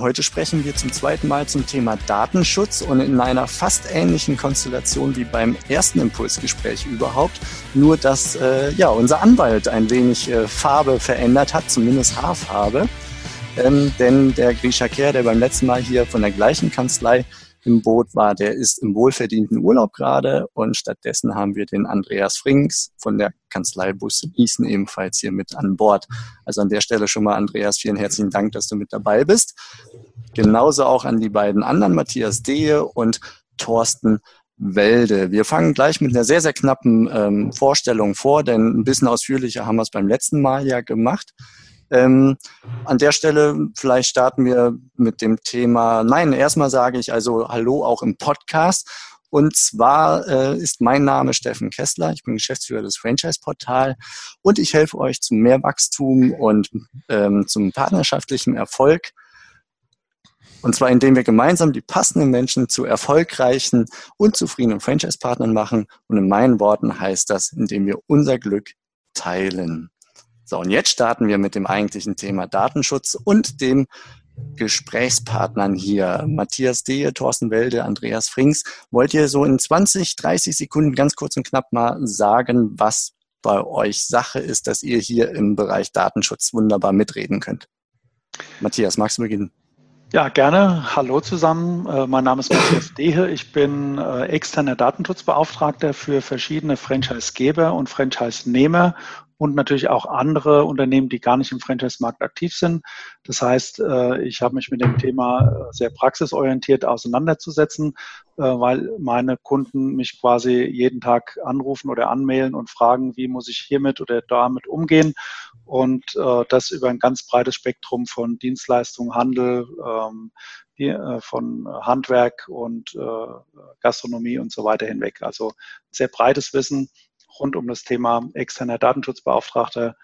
Heute sprechen wir zum zweiten Mal zum Thema Datenschutz und in einer fast ähnlichen Konstellation wie beim ersten Impulsgespräch überhaupt. Nur, dass äh, ja, unser Anwalt ein wenig äh, Farbe verändert hat, zumindest Haarfarbe. Ähm, denn der Grisha Kerr, der beim letzten Mal hier von der gleichen Kanzlei im Boot war, der ist im wohlverdienten Urlaub gerade und stattdessen haben wir den Andreas Frings von der Kanzlei Bus Gießen ebenfalls hier mit an Bord. Also an der Stelle schon mal, Andreas, vielen herzlichen Dank, dass du mit dabei bist. Genauso auch an die beiden anderen, Matthias Dehe und Thorsten Wälde. Wir fangen gleich mit einer sehr, sehr knappen ähm, Vorstellung vor, denn ein bisschen ausführlicher haben wir es beim letzten Mal ja gemacht. Ähm, an der Stelle vielleicht starten wir mit dem Thema, nein, erstmal sage ich also Hallo auch im Podcast. Und zwar äh, ist mein Name Steffen Kessler, ich bin Geschäftsführer des Franchise-Portal und ich helfe euch zum Mehrwachstum und ähm, zum partnerschaftlichen Erfolg. Und zwar indem wir gemeinsam die passenden Menschen zu erfolgreichen und zufriedenen Franchise-Partnern machen. Und in meinen Worten heißt das, indem wir unser Glück teilen. So, und jetzt starten wir mit dem eigentlichen Thema Datenschutz und dem Gesprächspartnern hier. Matthias Dehe, Thorsten Welde, Andreas Frings. Wollt ihr so in 20, 30 Sekunden ganz kurz und knapp mal sagen, was bei euch Sache ist, dass ihr hier im Bereich Datenschutz wunderbar mitreden könnt? Matthias, magst du beginnen? Ja, gerne. Hallo zusammen. Äh, mein Name ist Matthias Dehe. Ich bin äh, externer Datenschutzbeauftragter für verschiedene Franchisegeber und Franchise-Nehmer und natürlich auch andere Unternehmen, die gar nicht im Franchise-Markt aktiv sind. Das heißt, äh, ich habe mich mit dem Thema äh, sehr praxisorientiert auseinanderzusetzen, äh, weil meine Kunden mich quasi jeden Tag anrufen oder anmailen und fragen, wie muss ich hiermit oder damit umgehen. Und das über ein ganz breites Spektrum von Dienstleistungen, Handel, ähm, von Handwerk und Gastronomie und so weiter hinweg. Also sehr breites Wissen rund um das Thema externer Datenschutzbeauftragter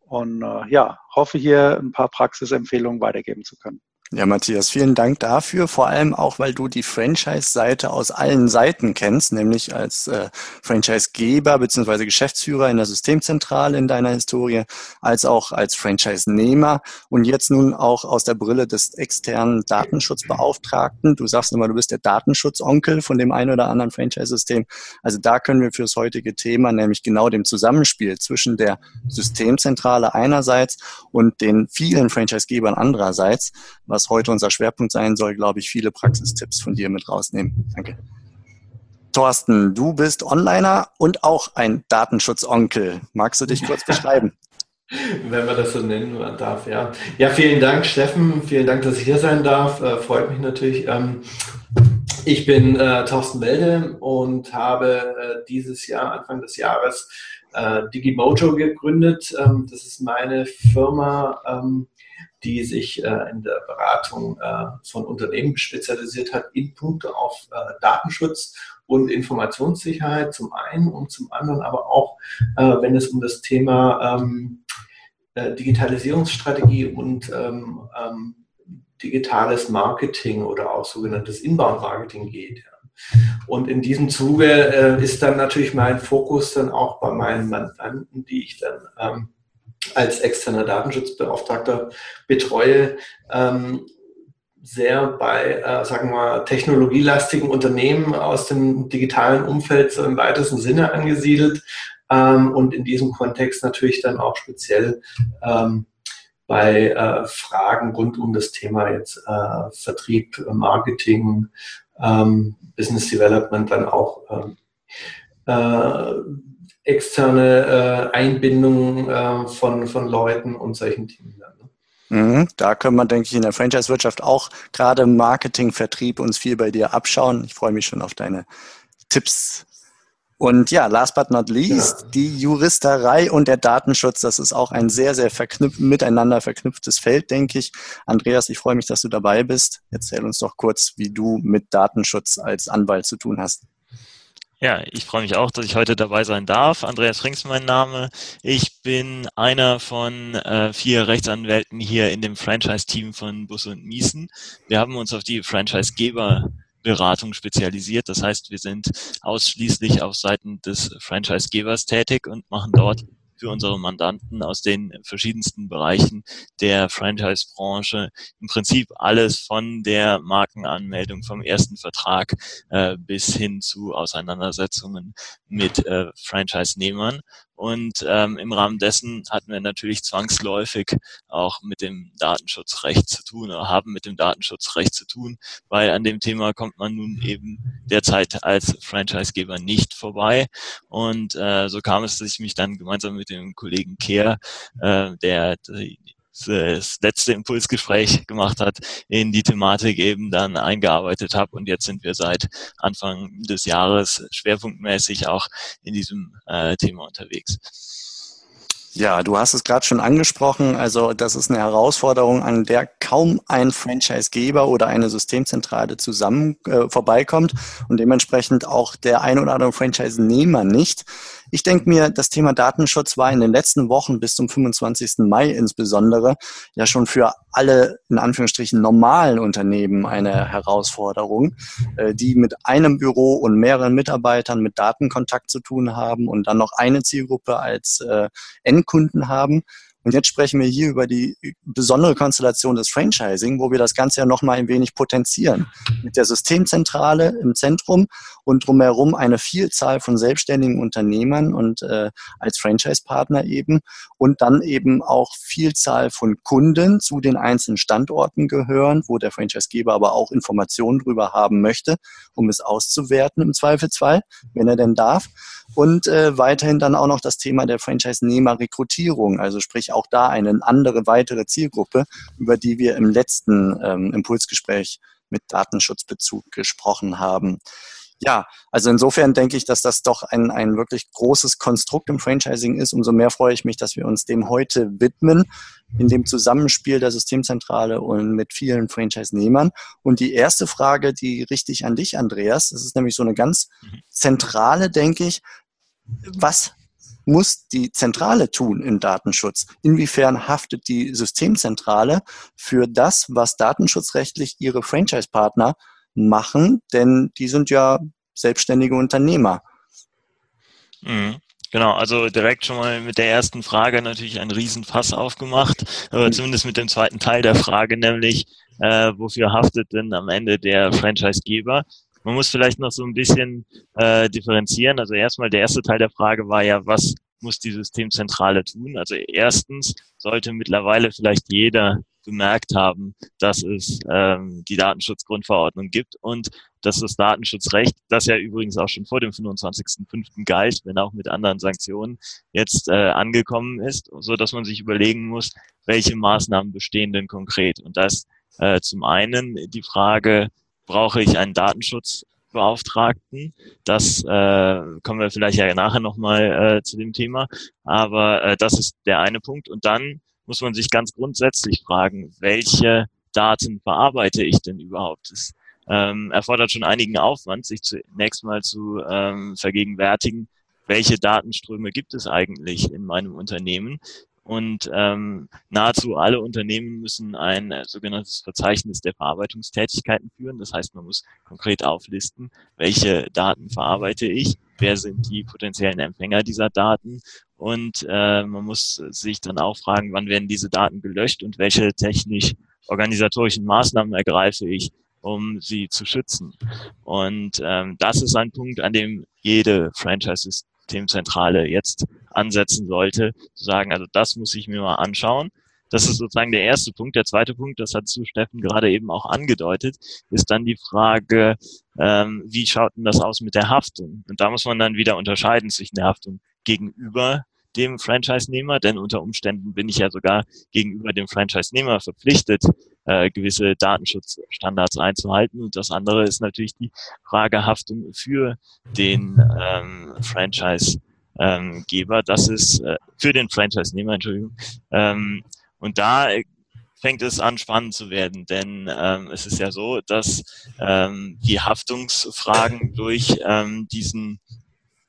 und äh, ja, hoffe hier ein paar Praxisempfehlungen weitergeben zu können. Ja, Matthias, vielen Dank dafür. Vor allem auch, weil du die Franchise-Seite aus allen Seiten kennst, nämlich als äh, Franchise-Geber bzw. Geschäftsführer in der Systemzentrale in deiner Historie, als auch als Franchise-Nehmer und jetzt nun auch aus der Brille des externen Datenschutzbeauftragten. Du sagst immer, du bist der Datenschutzonkel von dem einen oder anderen Franchise-System. Also da können wir fürs heutige Thema, nämlich genau dem Zusammenspiel zwischen der Systemzentrale einerseits und den vielen Franchise-Gebern andererseits, was heute unser Schwerpunkt sein soll, glaube ich, viele Praxistipps von dir mit rausnehmen. Danke. Thorsten, du bist Onliner und auch ein Datenschutzonkel. Magst du dich kurz beschreiben? Wenn man das so nennen darf, ja. Ja, vielen Dank, Steffen. Vielen Dank, dass ich hier sein darf. Äh, freut mich natürlich. Ähm, ich bin äh, Thorsten Welde und habe äh, dieses Jahr, Anfang des Jahres, äh, Digimojo gegründet. Ähm, das ist meine Firma, ähm, die sich äh, in der Beratung äh, von Unternehmen spezialisiert hat in Punkte auf äh, Datenschutz und Informationssicherheit zum einen und zum anderen aber auch, äh, wenn es um das Thema ähm, äh, Digitalisierungsstrategie und ähm, ähm, digitales Marketing oder auch sogenanntes Inbound-Marketing geht. Und in diesem Zuge äh, ist dann natürlich mein Fokus dann auch bei meinen Mandanten, die ich dann ähm, als externer Datenschutzbeauftragter betreue, ähm, sehr bei, äh, sagen wir, technologielastigen Unternehmen aus dem digitalen Umfeld so im weitesten Sinne angesiedelt ähm, und in diesem Kontext natürlich dann auch speziell ähm, bei äh, Fragen rund um das Thema jetzt äh, Vertrieb, Marketing, ähm, Business Development dann auch ähm, äh, externe äh, Einbindung äh, von, von Leuten und solchen Themen. Ne? Mhm, da können wir, denke ich, in der Franchise-Wirtschaft auch gerade Marketing, Vertrieb uns viel bei dir abschauen. Ich freue mich schon auf deine Tipps. Und ja, last but not least, ja. die Juristerei und der Datenschutz, das ist auch ein sehr, sehr verknüpft, miteinander verknüpftes Feld, denke ich. Andreas, ich freue mich, dass du dabei bist. Erzähl uns doch kurz, wie du mit Datenschutz als Anwalt zu tun hast. Ja, ich freue mich auch, dass ich heute dabei sein darf. Andreas Frings mein Name. Ich bin einer von äh, vier Rechtsanwälten hier in dem Franchise-Team von Bus und Miesen. Wir haben uns auf die Franchise-Geber-Beratung spezialisiert. Das heißt, wir sind ausschließlich auf Seiten des Franchise-Gebers tätig und machen dort für unsere Mandanten aus den verschiedensten Bereichen der Franchise-Branche. Im Prinzip alles von der Markenanmeldung, vom ersten Vertrag äh, bis hin zu Auseinandersetzungen mit äh, Franchise-Nehmern. Und ähm, im Rahmen dessen hatten wir natürlich zwangsläufig auch mit dem Datenschutzrecht zu tun oder haben mit dem Datenschutzrecht zu tun, weil an dem Thema kommt man nun eben derzeit als Franchisegeber nicht vorbei. Und äh, so kam es, dass ich mich dann gemeinsam mit dem Kollegen Kehr, äh, der das letzte Impulsgespräch gemacht hat, in die Thematik eben dann eingearbeitet habe. Und jetzt sind wir seit Anfang des Jahres schwerpunktmäßig auch in diesem äh, Thema unterwegs. Ja, du hast es gerade schon angesprochen. Also das ist eine Herausforderung, an der kaum ein Franchisegeber oder eine Systemzentrale zusammen äh, vorbeikommt und dementsprechend auch der ein oder andere Franchise-Nehmer nicht. Ich denke mir, das Thema Datenschutz war in den letzten Wochen bis zum 25. Mai insbesondere ja schon für alle in Anführungsstrichen normalen Unternehmen eine Herausforderung, äh, die mit einem Büro und mehreren Mitarbeitern mit Datenkontakt zu tun haben und dann noch eine Zielgruppe als äh, Endkunden haben. Und jetzt sprechen wir hier über die besondere Konstellation des Franchising, wo wir das Ganze ja nochmal ein wenig potenzieren. Mit der Systemzentrale im Zentrum und drumherum eine Vielzahl von selbstständigen Unternehmern und äh, als Franchise-Partner eben und dann eben auch Vielzahl von Kunden zu den einzelnen Standorten gehören, wo der Franchisegeber aber auch Informationen drüber haben möchte, um es auszuwerten im Zweifelsfall, wenn er denn darf. Und äh, weiterhin dann auch noch das Thema der Franchise-Nehmer-Rekrutierung, also sprich auch da eine andere weitere Zielgruppe, über die wir im letzten ähm, Impulsgespräch mit Datenschutzbezug gesprochen haben. Ja, also insofern denke ich, dass das doch ein, ein wirklich großes Konstrukt im Franchising ist. Umso mehr freue ich mich, dass wir uns dem heute widmen, in dem Zusammenspiel der Systemzentrale und mit vielen Franchise-Nehmern. Und die erste Frage, die richte ich an dich, Andreas, das ist nämlich so eine ganz zentrale, denke ich. Was muss die Zentrale tun im Datenschutz? Inwiefern haftet die Systemzentrale für das, was datenschutzrechtlich ihre Franchise-Partner machen? Denn die sind ja selbstständige Unternehmer. Mhm. Genau, also direkt schon mal mit der ersten Frage natürlich ein Riesenfass aufgemacht, aber zumindest mit dem zweiten Teil der Frage, nämlich äh, wofür haftet denn am Ende der Franchisegeber? Man muss vielleicht noch so ein bisschen äh, differenzieren. Also erstmal der erste Teil der Frage war ja, was muss die Systemzentrale tun? Also erstens sollte mittlerweile vielleicht jeder bemerkt haben, dass es ähm, die Datenschutzgrundverordnung gibt und dass das Datenschutzrecht, das ja übrigens auch schon vor dem 25.05. galt, wenn auch mit anderen Sanktionen, jetzt äh, angekommen ist, so dass man sich überlegen muss, welche Maßnahmen bestehen denn konkret. Und das äh, zum einen die Frage, brauche ich einen Datenschutzbeauftragten. Das äh, kommen wir vielleicht ja nachher nochmal äh, zu dem Thema. Aber äh, das ist der eine Punkt. Und dann muss man sich ganz grundsätzlich fragen, welche Daten verarbeite ich denn überhaupt? Das ähm, erfordert schon einigen Aufwand, sich zunächst mal zu ähm, vergegenwärtigen, welche Datenströme gibt es eigentlich in meinem Unternehmen, und ähm, nahezu alle Unternehmen müssen ein äh, sogenanntes Verzeichnis der Verarbeitungstätigkeiten führen. Das heißt, man muss konkret auflisten, welche Daten verarbeite ich, wer sind die potenziellen Empfänger dieser Daten und äh, man muss sich dann auch fragen, wann werden diese Daten gelöscht und welche technisch-organisatorischen Maßnahmen ergreife ich, um sie zu schützen. Und ähm, das ist ein Punkt, an dem jede Franchise-Systemzentrale jetzt ansetzen sollte, zu sagen, also das muss ich mir mal anschauen. Das ist sozusagen der erste Punkt. Der zweite Punkt, das hat zu Steffen gerade eben auch angedeutet, ist dann die Frage, ähm, wie schaut denn das aus mit der Haftung? Und da muss man dann wieder unterscheiden zwischen der Haftung gegenüber dem Franchise-Nehmer, denn unter Umständen bin ich ja sogar gegenüber dem Franchise-Nehmer verpflichtet, äh, gewisse Datenschutzstandards einzuhalten. Und das andere ist natürlich die Frage Haftung für den ähm, Franchise ähm, Geber. Das ist äh, für den Franchise-Nehmer, Entschuldigung. Ähm, und da fängt es an, spannend zu werden, denn ähm, es ist ja so, dass ähm, die Haftungsfragen durch ähm, diesen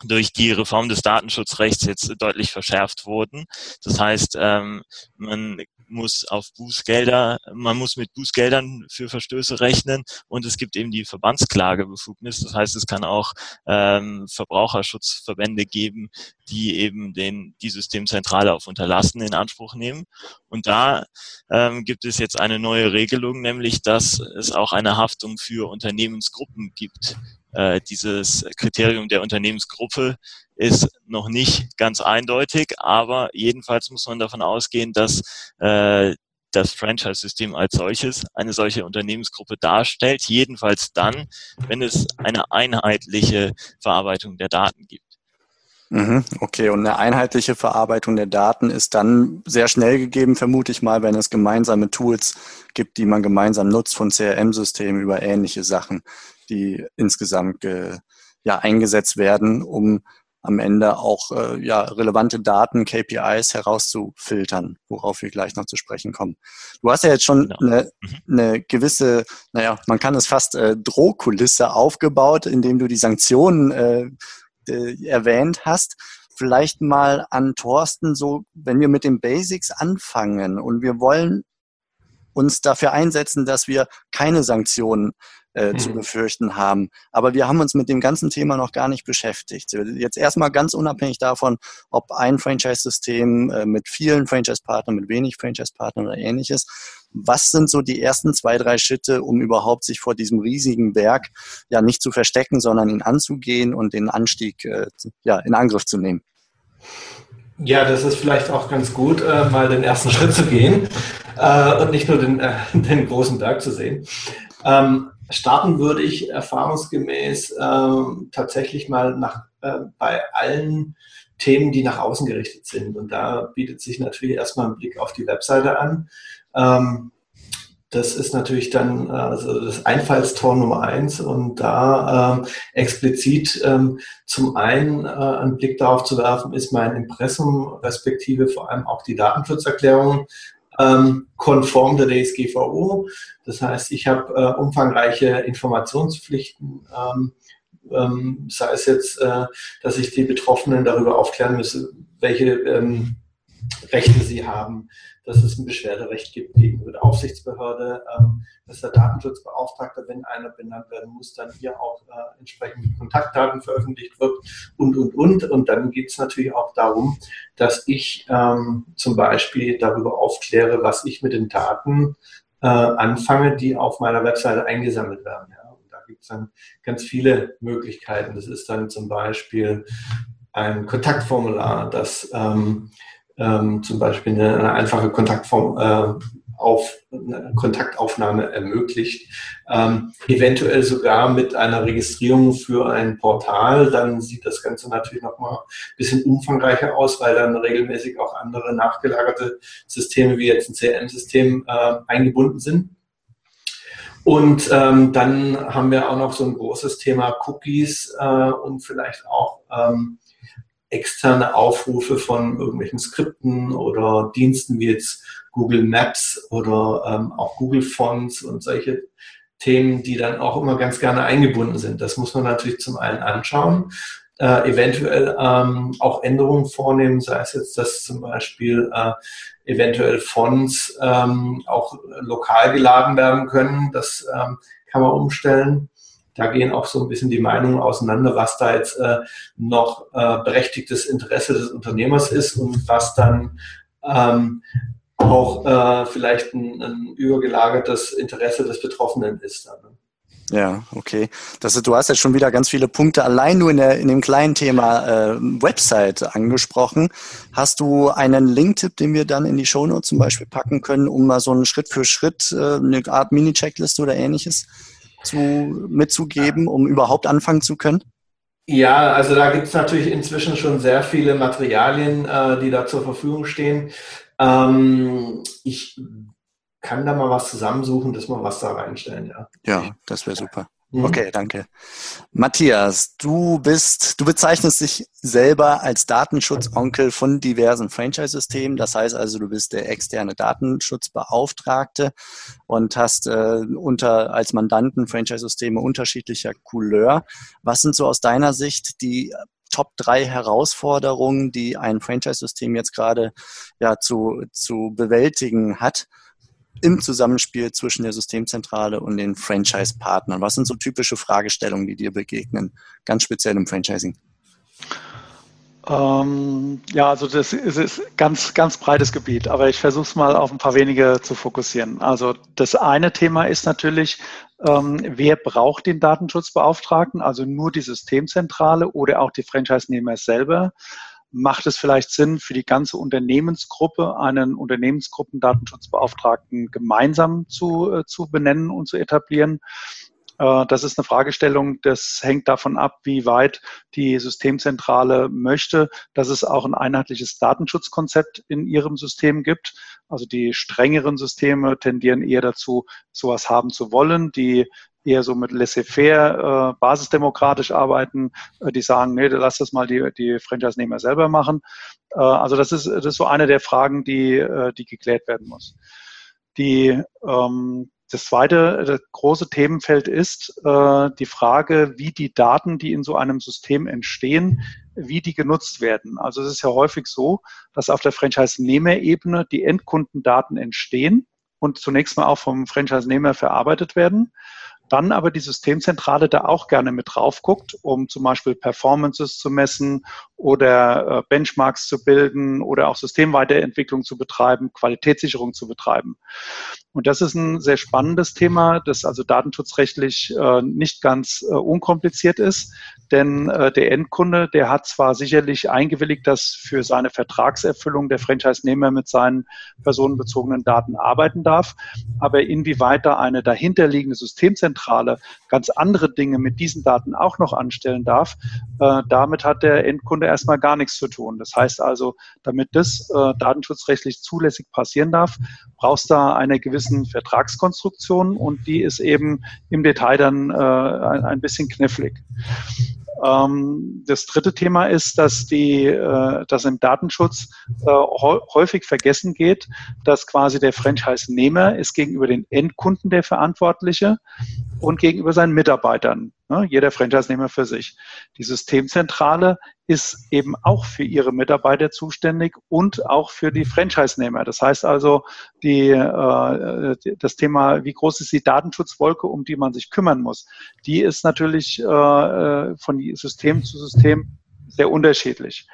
durch die Reform des Datenschutzrechts jetzt deutlich verschärft wurden. Das heißt, ähm, man muss auf Bußgelder, man muss mit Bußgeldern für Verstöße rechnen und es gibt eben die Verbandsklagebefugnis. Das heißt, es kann auch ähm, Verbraucherschutzverbände geben, die eben den, die Systemzentrale auf Unterlassen in Anspruch nehmen. Und da ähm, gibt es jetzt eine neue Regelung, nämlich dass es auch eine Haftung für Unternehmensgruppen gibt. Äh, dieses Kriterium der Unternehmensgruppe ist noch nicht ganz eindeutig, aber jedenfalls muss man davon ausgehen, dass äh, das Franchise-System als solches eine solche Unternehmensgruppe darstellt, jedenfalls dann, wenn es eine einheitliche Verarbeitung der Daten gibt. Mhm, okay, und eine einheitliche Verarbeitung der Daten ist dann sehr schnell gegeben, vermute ich mal, wenn es gemeinsame Tools gibt, die man gemeinsam nutzt von CRM-Systemen über ähnliche Sachen, die insgesamt ja, eingesetzt werden, um am Ende auch äh, ja, relevante Daten, KPIs herauszufiltern, worauf wir gleich noch zu sprechen kommen. Du hast ja jetzt schon genau. eine, mhm. eine gewisse, naja, man kann es fast äh, Drohkulisse aufgebaut, indem du die Sanktionen äh, erwähnt hast. Vielleicht mal an Thorsten, so wenn wir mit den Basics anfangen und wir wollen uns dafür einsetzen, dass wir keine Sanktionen äh, mhm. zu befürchten haben. Aber wir haben uns mit dem ganzen Thema noch gar nicht beschäftigt. Jetzt erstmal ganz unabhängig davon, ob ein Franchise-System äh, mit vielen Franchise-Partnern, mit wenig Franchise-Partnern oder ähnliches. Was sind so die ersten zwei, drei Schritte, um überhaupt sich vor diesem riesigen Berg ja nicht zu verstecken, sondern ihn anzugehen und den Anstieg äh, ja, in Angriff zu nehmen? Ja, das ist vielleicht auch ganz gut, äh, mal den ersten Schritt zu gehen äh, und nicht nur den, äh, den großen Berg zu sehen. Ähm, starten würde ich erfahrungsgemäß ähm, tatsächlich mal nach, äh, bei allen Themen, die nach außen gerichtet sind. Und da bietet sich natürlich erstmal ein Blick auf die Webseite an. Ähm, das ist natürlich dann also das Einfallstor Nummer eins und da ähm, explizit ähm, zum einen äh, einen Blick darauf zu werfen, ist mein Impressum respektive vor allem auch die Datenschutzerklärung ähm, konform der DSGVO. Das heißt, ich habe äh, umfangreiche Informationspflichten, ähm, ähm, sei es jetzt, äh, dass ich die Betroffenen darüber aufklären müsse, welche ähm, Rechte sie haben, dass es ein Beschwerderecht gibt gegenüber der Aufsichtsbehörde, ähm, dass der Datenschutzbeauftragte, wenn einer benannt werden muss, dann hier auch äh, entsprechend Kontaktdaten veröffentlicht wird und, und, und. Und dann geht es natürlich auch darum, dass ich ähm, zum Beispiel darüber aufkläre, was ich mit den Daten äh, anfange, die auf meiner Webseite eingesammelt werden. Und da gibt es dann ganz viele Möglichkeiten. Das ist dann zum Beispiel ein Kontaktformular, das ähm, ähm, zum Beispiel eine, eine einfache Kontaktform, äh, auf, Kontaktaufnahme ermöglicht, ähm, eventuell sogar mit einer Registrierung für ein Portal, dann sieht das Ganze natürlich nochmal ein bisschen umfangreicher aus, weil dann regelmäßig auch andere nachgelagerte Systeme wie jetzt ein CRM-System äh, eingebunden sind. Und ähm, dann haben wir auch noch so ein großes Thema Cookies äh, und vielleicht auch ähm, externe Aufrufe von irgendwelchen Skripten oder Diensten wie jetzt Google Maps oder ähm, auch Google Fonts und solche Themen, die dann auch immer ganz gerne eingebunden sind. Das muss man natürlich zum einen anschauen, äh, eventuell ähm, auch Änderungen vornehmen, sei es jetzt, dass zum Beispiel äh, eventuell Fonts ähm, auch lokal geladen werden können. Das ähm, kann man umstellen da gehen auch so ein bisschen die Meinungen auseinander, was da jetzt äh, noch äh, berechtigtes Interesse des Unternehmers ist und was dann ähm, auch äh, vielleicht ein, ein, übergelagertes Interesse des Betroffenen ist. Dann, ne? Ja, okay. Das, du hast jetzt schon wieder ganz viele Punkte allein nur in, der, in dem kleinen Thema äh, Website angesprochen. Hast du einen Linktipp, den wir dann in die Shownotes zum Beispiel packen können, um mal so einen Schritt für Schritt äh, eine Art Mini-Checkliste oder ähnliches zu, mitzugeben, um überhaupt anfangen zu können? Ja, also da gibt es natürlich inzwischen schon sehr viele Materialien, äh, die da zur Verfügung stehen. Ähm, ich kann da mal was zusammensuchen, dass wir was da reinstellen. Ja, ja das wäre super. Mhm. Okay, danke. Matthias, du bist, du bezeichnest dich selber als Datenschutzonkel von diversen Franchise-Systemen. Das heißt also, du bist der externe Datenschutzbeauftragte und hast äh, unter als Mandanten Franchise-Systeme unterschiedlicher Couleur. Was sind so aus deiner Sicht die Top drei Herausforderungen, die ein Franchise-System jetzt gerade ja zu, zu bewältigen hat? Im Zusammenspiel zwischen der Systemzentrale und den Franchise-Partnern? Was sind so typische Fragestellungen, die dir begegnen, ganz speziell im Franchising? Ähm, ja, also das ist, ist ganz, ganz breites Gebiet, aber ich versuche es mal auf ein paar wenige zu fokussieren. Also das eine Thema ist natürlich, ähm, wer braucht den Datenschutzbeauftragten, also nur die Systemzentrale oder auch die Franchise-Nehmer selber. Macht es vielleicht Sinn, für die ganze Unternehmensgruppe einen Unternehmensgruppendatenschutzbeauftragten gemeinsam zu, äh, zu benennen und zu etablieren? Äh, das ist eine Fragestellung, das hängt davon ab, wie weit die Systemzentrale möchte, dass es auch ein einheitliches Datenschutzkonzept in ihrem System gibt. Also die strengeren Systeme tendieren eher dazu, sowas haben zu wollen. Die eher so mit laissez-faire, äh, basisdemokratisch arbeiten, äh, die sagen, nee, lass das mal die, die Franchise-Nehmer selber machen. Äh, also das ist, das ist so eine der Fragen, die, äh, die geklärt werden muss. Die, ähm, das zweite das große Themenfeld ist äh, die Frage, wie die Daten, die in so einem System entstehen, wie die genutzt werden. Also es ist ja häufig so, dass auf der Franchise-Nehmer-Ebene die Endkundendaten entstehen und zunächst mal auch vom Franchise-Nehmer verarbeitet werden dann aber die Systemzentrale da auch gerne mit drauf guckt, um zum Beispiel Performances zu messen oder äh, Benchmarks zu bilden oder auch Systemweiterentwicklung zu betreiben, Qualitätssicherung zu betreiben. Und das ist ein sehr spannendes Thema, das also datenschutzrechtlich äh, nicht ganz äh, unkompliziert ist, denn der Endkunde, der hat zwar sicherlich eingewilligt, dass für seine Vertragserfüllung der Franchise-Nehmer mit seinen personenbezogenen Daten arbeiten darf, aber inwieweit da eine dahinterliegende Systemzentrale ganz andere Dinge mit diesen Daten auch noch anstellen darf, damit hat der Endkunde erstmal gar nichts zu tun. Das heißt also, damit das äh, datenschutzrechtlich zulässig passieren darf, brauchst du da eine gewisse gewissen Vertragskonstruktionen und die ist eben im Detail dann äh, ein, ein bisschen knifflig. Ähm, das dritte Thema ist, dass die, äh, dass im Datenschutz äh, häufig vergessen geht, dass quasi der Franchise-Nehmer ist gegenüber den Endkunden der Verantwortliche und gegenüber seinen Mitarbeitern. Ne, jeder Franchise-Nehmer für sich. Die Systemzentrale ist eben auch für ihre Mitarbeiter zuständig und auch für die Franchise-Nehmer. Das heißt also, die, äh, das Thema, wie groß ist die Datenschutzwolke, um die man sich kümmern muss, die ist natürlich äh, von System zu System sehr unterschiedlich.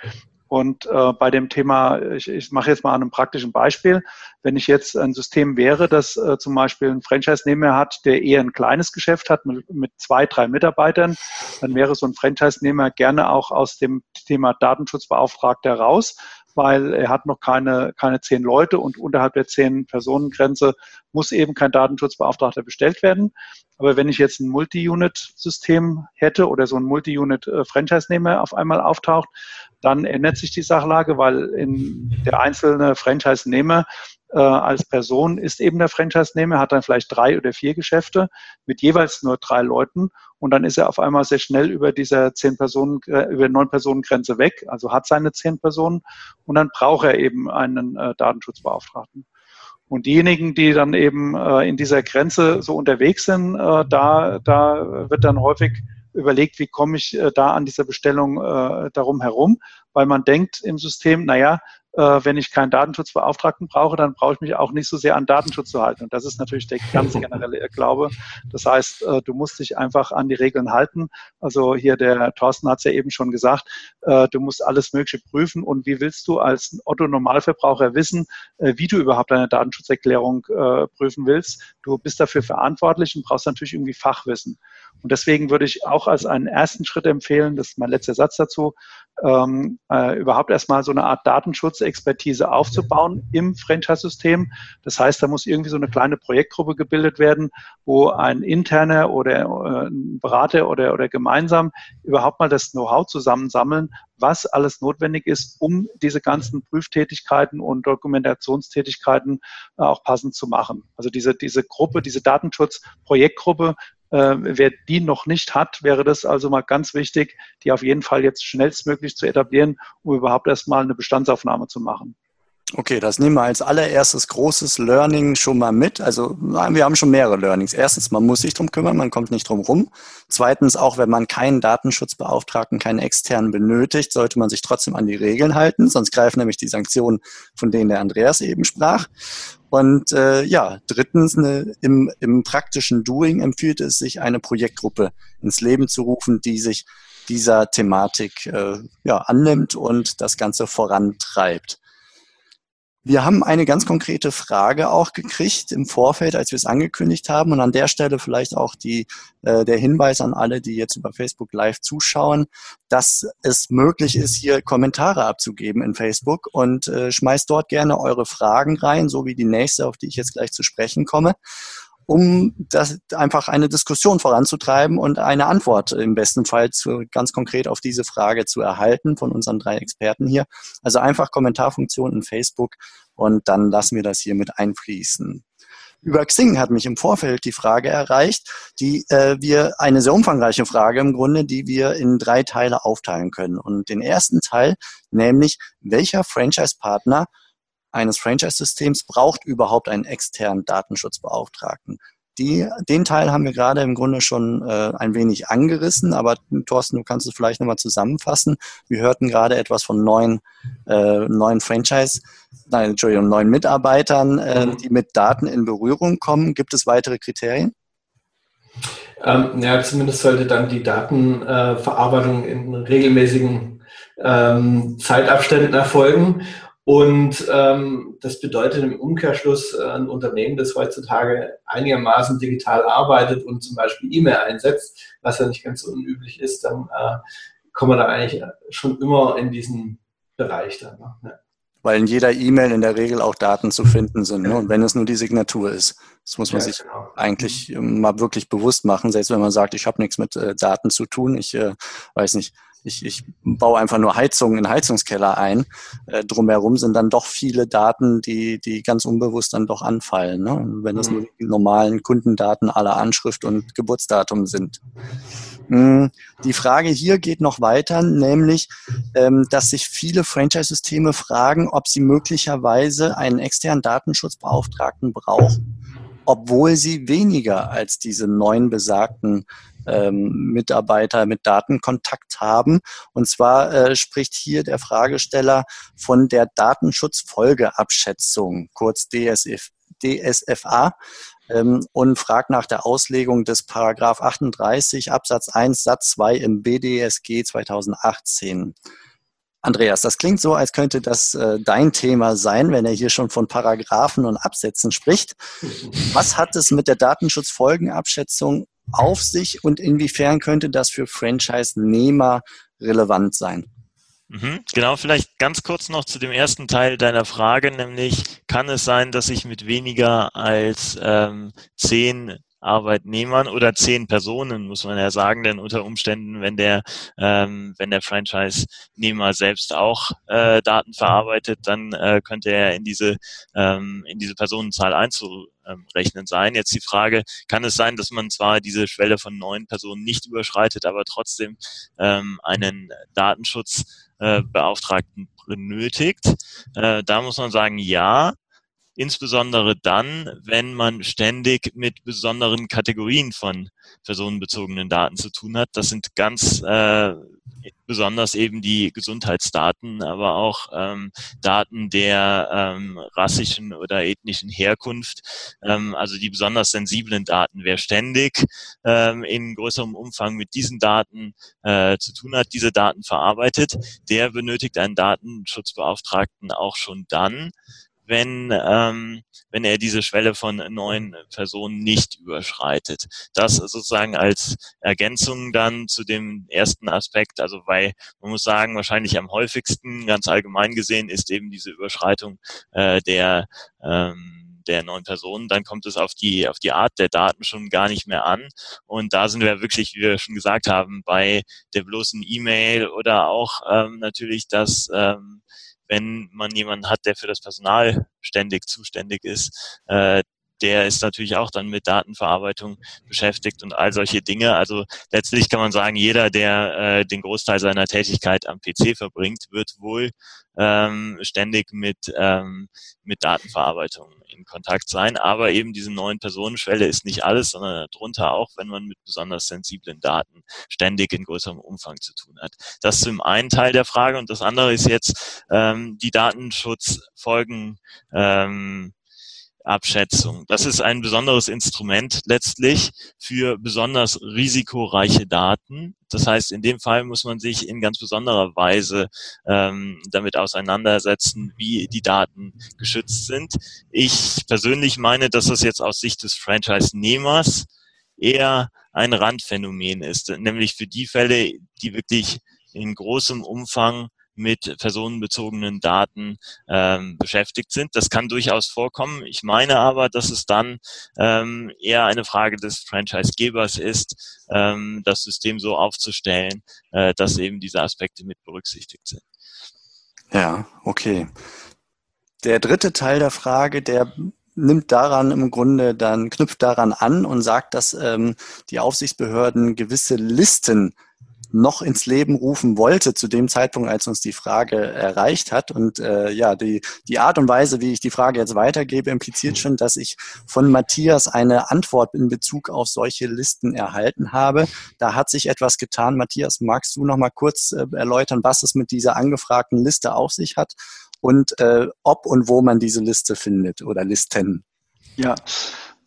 Und äh, bei dem Thema, ich, ich mache jetzt mal an einem praktischen Beispiel, wenn ich jetzt ein System wäre, das äh, zum Beispiel ein Franchise-Nehmer hat, der eher ein kleines Geschäft hat mit, mit zwei, drei Mitarbeitern, dann wäre so ein Franchise-Nehmer gerne auch aus dem Thema Datenschutzbeauftragter raus, weil er hat noch keine, keine zehn Leute und unterhalb der zehn Personengrenze muss eben kein Datenschutzbeauftragter bestellt werden. Aber wenn ich jetzt ein Multi-Unit-System hätte oder so ein Multi-Unit-Franchise-Nehmer auf einmal auftaucht, dann ändert sich die Sachlage, weil in der einzelne Franchise-Nehmer äh, als Person ist eben der Franchise-Nehmer, hat dann vielleicht drei oder vier Geschäfte mit jeweils nur drei Leuten und dann ist er auf einmal sehr schnell über dieser zehn Personen, äh, über neun Personen Grenze weg, also hat seine zehn Personen und dann braucht er eben einen äh, Datenschutzbeauftragten. Und diejenigen, die dann eben äh, in dieser Grenze so unterwegs sind, äh, da, da wird dann häufig überlegt, wie komme ich äh, da an dieser Bestellung äh, darum herum, weil man denkt im System, naja, wenn ich keinen Datenschutzbeauftragten brauche, dann brauche ich mich auch nicht so sehr an Datenschutz zu halten. Und das ist natürlich der ganz generelle Irrglaube. Das heißt, äh, du musst dich einfach an die Regeln halten. Also hier der Thorsten hat es ja eben schon gesagt, äh, du musst alles Mögliche prüfen. Und wie willst du als Otto-Normalverbraucher wissen, wie du überhaupt eine Datenschutzerklärung prüfen willst? Du bist dafür verantwortlich und brauchst natürlich irgendwie Fachwissen. Und deswegen würde ich auch als einen ersten Schritt empfehlen, das ist mein letzter Satz dazu, ähm, äh, überhaupt erstmal so eine Art Datenschutzexpertise aufzubauen im Franchise-System. Das heißt, da muss irgendwie so eine kleine Projektgruppe gebildet werden, wo ein interner oder äh, ein Berater oder, oder gemeinsam überhaupt mal das Know-how zusammensammeln, was alles notwendig ist, um diese ganzen Prüftätigkeiten und Dokumentationstätigkeiten äh, auch passend zu machen. Also diese, diese Gruppe, diese Datenschutzprojektgruppe wer die noch nicht hat, wäre das also mal ganz wichtig, die auf jeden Fall jetzt schnellstmöglich zu etablieren, um überhaupt erstmal eine Bestandsaufnahme zu machen. Okay, das nehmen wir als allererstes großes Learning schon mal mit. Also wir haben schon mehrere Learnings. Erstens, man muss sich drum kümmern, man kommt nicht drum rum. Zweitens, auch wenn man keinen Datenschutzbeauftragten, keinen externen benötigt, sollte man sich trotzdem an die Regeln halten, sonst greifen nämlich die Sanktionen, von denen der Andreas eben sprach. Und äh, ja, drittens, ne, im, im praktischen Doing empfiehlt es sich, eine Projektgruppe ins Leben zu rufen, die sich dieser Thematik äh, ja, annimmt und das Ganze vorantreibt. Wir haben eine ganz konkrete Frage auch gekriegt im Vorfeld, als wir es angekündigt haben. Und an der Stelle vielleicht auch die, äh, der Hinweis an alle, die jetzt über Facebook Live zuschauen, dass es möglich ist, hier Kommentare abzugeben in Facebook und äh, schmeißt dort gerne eure Fragen rein, so wie die nächste, auf die ich jetzt gleich zu sprechen komme um das einfach eine Diskussion voranzutreiben und eine Antwort im besten Fall zu, ganz konkret auf diese Frage zu erhalten von unseren drei Experten hier. Also einfach Kommentarfunktion in Facebook und dann lassen wir das hier mit einfließen. Über Xing hat mich im Vorfeld die Frage erreicht, die äh, wir eine sehr umfangreiche Frage im Grunde, die wir in drei Teile aufteilen können. Und den ersten Teil, nämlich welcher Franchise-Partner eines Franchise-Systems braucht überhaupt einen externen Datenschutzbeauftragten. Die, den Teil haben wir gerade im Grunde schon äh, ein wenig angerissen, aber Thorsten, du kannst es vielleicht nochmal zusammenfassen. Wir hörten gerade etwas von neuen, äh, neuen Franchise, nein, Entschuldigung, neuen Mitarbeitern, äh, die mit Daten in Berührung kommen. Gibt es weitere Kriterien? Ähm, ja, zumindest sollte dann die Datenverarbeitung in regelmäßigen ähm, Zeitabständen erfolgen. Und ähm, das bedeutet im Umkehrschluss äh, ein Unternehmen, das heutzutage einigermaßen digital arbeitet und zum Beispiel E-Mail einsetzt, was ja nicht ganz so unüblich ist, dann äh, kommen wir da eigentlich schon immer in diesen Bereich dann. Ne? Weil in jeder E-Mail in der Regel auch Daten zu finden sind. Ne? Und wenn es nur die Signatur ist. Das muss man ja, sich genau. eigentlich mhm. mal wirklich bewusst machen, selbst wenn man sagt, ich habe nichts mit äh, Daten zu tun. Ich äh, weiß nicht, ich, ich baue einfach nur Heizungen in Heizungskeller ein. Äh, drumherum sind dann doch viele Daten, die, die ganz unbewusst dann doch anfallen. Ne? Wenn das mhm. nur die normalen Kundendaten aller Anschrift und Geburtsdatum sind. Mhm. Die Frage hier geht noch weiter, nämlich, ähm, dass sich viele Franchise-Systeme fragen, ob sie möglicherweise einen externen Datenschutzbeauftragten brauchen obwohl sie weniger als diese neun besagten ähm, Mitarbeiter mit Daten Kontakt haben. Und zwar äh, spricht hier der Fragesteller von der Datenschutzfolgeabschätzung, kurz DSF, DSFA ähm, und fragt nach der Auslegung des Paragraph 38 Absatz 1 Satz 2 im BDSG 2018. Andreas, das klingt so, als könnte das äh, dein Thema sein, wenn er hier schon von Paragraphen und Absätzen spricht. Was hat es mit der Datenschutzfolgenabschätzung auf sich und inwiefern könnte das für Franchise-Nehmer relevant sein? Mhm, genau, vielleicht ganz kurz noch zu dem ersten Teil deiner Frage, nämlich kann es sein, dass ich mit weniger als ähm, zehn Arbeitnehmern oder zehn Personen, muss man ja sagen, denn unter Umständen, wenn der, ähm, wenn der Franchise-Nehmer selbst auch äh, Daten verarbeitet, dann äh, könnte er in diese, ähm, in diese Personenzahl einzurechnen sein. Jetzt die Frage, kann es sein, dass man zwar diese Schwelle von neun Personen nicht überschreitet, aber trotzdem ähm, einen Datenschutzbeauftragten äh, benötigt? Äh, da muss man sagen, ja insbesondere dann, wenn man ständig mit besonderen Kategorien von personenbezogenen Daten zu tun hat. Das sind ganz äh, besonders eben die Gesundheitsdaten, aber auch ähm, Daten der ähm, rassischen oder ethnischen Herkunft, ähm, also die besonders sensiblen Daten. Wer ständig ähm, in größerem Umfang mit diesen Daten äh, zu tun hat, diese Daten verarbeitet, der benötigt einen Datenschutzbeauftragten auch schon dann, wenn, ähm, wenn er diese Schwelle von neun Personen nicht überschreitet. Das sozusagen als Ergänzung dann zu dem ersten Aspekt, also weil man muss sagen, wahrscheinlich am häufigsten, ganz allgemein gesehen, ist eben diese Überschreitung äh, der ähm, der neuen Personen, dann kommt es auf die, auf die Art der Daten schon gar nicht mehr an. Und da sind wir wirklich, wie wir schon gesagt haben, bei der bloßen E-Mail oder auch ähm, natürlich das ähm, wenn man jemanden hat, der für das Personal ständig zuständig ist, äh, der ist natürlich auch dann mit Datenverarbeitung beschäftigt und all solche Dinge. Also letztlich kann man sagen, jeder, der äh, den Großteil seiner Tätigkeit am PC verbringt, wird wohl ähm, ständig mit, ähm, mit Datenverarbeitung in Kontakt sein. Aber eben diese neuen Personenschwelle ist nicht alles, sondern darunter auch, wenn man mit besonders sensiblen Daten ständig in größerem Umfang zu tun hat. Das zum einen Teil der Frage und das andere ist jetzt ähm, die Datenschutzfolgen. Ähm, Folgeabschätzung. Das ist ein besonderes Instrument letztlich für besonders risikoreiche Daten. Das heißt, in dem Fall muss man sich in ganz besonderer Weise ähm, damit auseinandersetzen, wie die Daten geschützt sind. Ich persönlich meine, dass das jetzt aus Sicht des Franchise-Nehmers eher ein Randphänomen ist, nämlich für die Fälle, die wirklich in großem Umfang mit personenbezogenen Daten ähm, beschäftigt sind. Das kann durchaus vorkommen. Ich meine aber, dass es dann ähm, eher eine Frage des Franchisegebers ist, ähm, das System so aufzustellen, äh, dass eben diese Aspekte mit berücksichtigt sind. Ja, okay. Der dritte Teil der Frage, der nimmt daran im Grunde dann, knüpft daran an und sagt, dass ähm, die Aufsichtsbehörden gewisse Listen noch ins Leben rufen wollte zu dem Zeitpunkt, als uns die Frage erreicht hat. Und äh, ja, die, die Art und Weise, wie ich die Frage jetzt weitergebe, impliziert schon, dass ich von Matthias eine Antwort in Bezug auf solche Listen erhalten habe. Da hat sich etwas getan. Matthias, magst du noch mal kurz äh, erläutern, was es mit dieser angefragten Liste auf sich hat und äh, ob und wo man diese Liste findet oder Listen? Ja,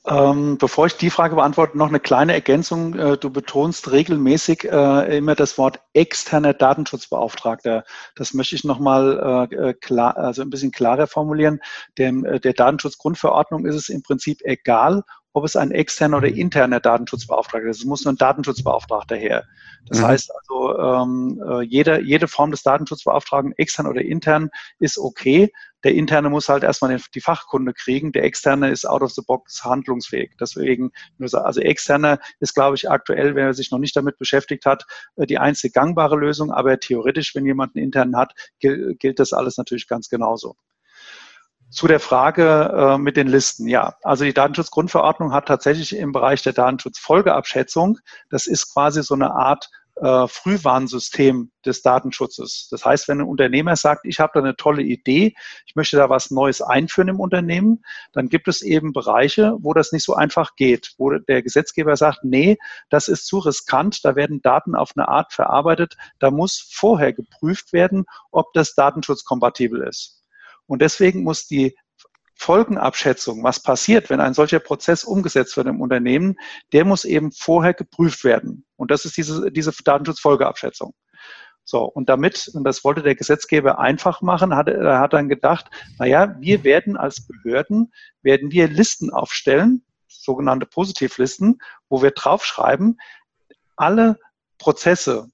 ähm, bevor ich die Frage beantworte, noch eine kleine Ergänzung. Äh, du betonst regelmäßig äh, immer das Wort externer Datenschutzbeauftragter. Das möchte ich nochmal äh, klar, also ein bisschen klarer formulieren. Dem, äh, der Datenschutzgrundverordnung ist es im Prinzip egal, ob es ein externer oder interner Datenschutzbeauftragter ist. Es muss nur ein Datenschutzbeauftragter her. Das mhm. heißt also, ähm, äh, jede, jede Form des Datenschutzbeauftragten, extern oder intern, ist okay. Der interne muss halt erstmal die Fachkunde kriegen. Der externe ist out of the box handlungsfähig. Deswegen, also externe ist, glaube ich, aktuell, wenn er sich noch nicht damit beschäftigt hat, äh, die einzige gangbare Lösung. Aber theoretisch, wenn jemand einen internen hat, gilt das alles natürlich ganz genauso. Zu der Frage äh, mit den Listen. Ja, also die Datenschutzgrundverordnung hat tatsächlich im Bereich der Datenschutzfolgeabschätzung, das ist quasi so eine Art äh, Frühwarnsystem des Datenschutzes. Das heißt, wenn ein Unternehmer sagt, ich habe da eine tolle Idee, ich möchte da was Neues einführen im Unternehmen, dann gibt es eben Bereiche, wo das nicht so einfach geht, wo der Gesetzgeber sagt, nee, das ist zu riskant, da werden Daten auf eine Art verarbeitet, da muss vorher geprüft werden, ob das datenschutzkompatibel ist. Und deswegen muss die Folgenabschätzung, was passiert, wenn ein solcher Prozess umgesetzt wird im Unternehmen, der muss eben vorher geprüft werden. Und das ist diese, diese Datenschutzfolgeabschätzung. So, und damit, und das wollte der Gesetzgeber einfach machen, hat er hat dann gedacht, naja, wir werden als Behörden, werden wir Listen aufstellen, sogenannte Positivlisten, wo wir draufschreiben, alle Prozesse,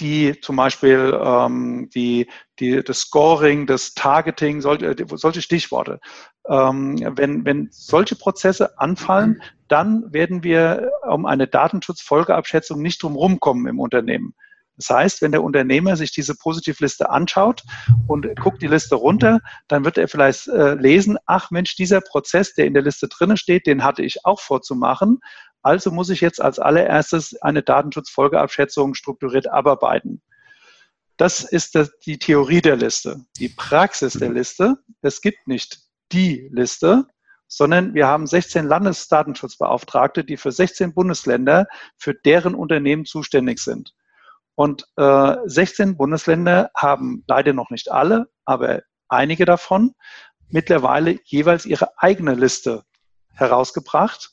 die zum Beispiel ähm, die, die, das Scoring, das Targeting, solche, solche Stichworte. Ähm, wenn, wenn solche Prozesse anfallen, dann werden wir um eine Datenschutzfolgeabschätzung nicht drum kommen im Unternehmen. Das heißt, wenn der Unternehmer sich diese Positivliste anschaut und guckt die Liste runter, dann wird er vielleicht äh, lesen, ach Mensch, dieser Prozess, der in der Liste drinnen steht, den hatte ich auch vorzumachen. Also muss ich jetzt als allererstes eine Datenschutzfolgeabschätzung strukturiert abarbeiten. Das ist die Theorie der Liste. Die Praxis der Liste, es gibt nicht die Liste, sondern wir haben 16 Landesdatenschutzbeauftragte, die für 16 Bundesländer für deren Unternehmen zuständig sind. Und äh, 16 Bundesländer haben leider noch nicht alle, aber einige davon mittlerweile jeweils ihre eigene Liste herausgebracht.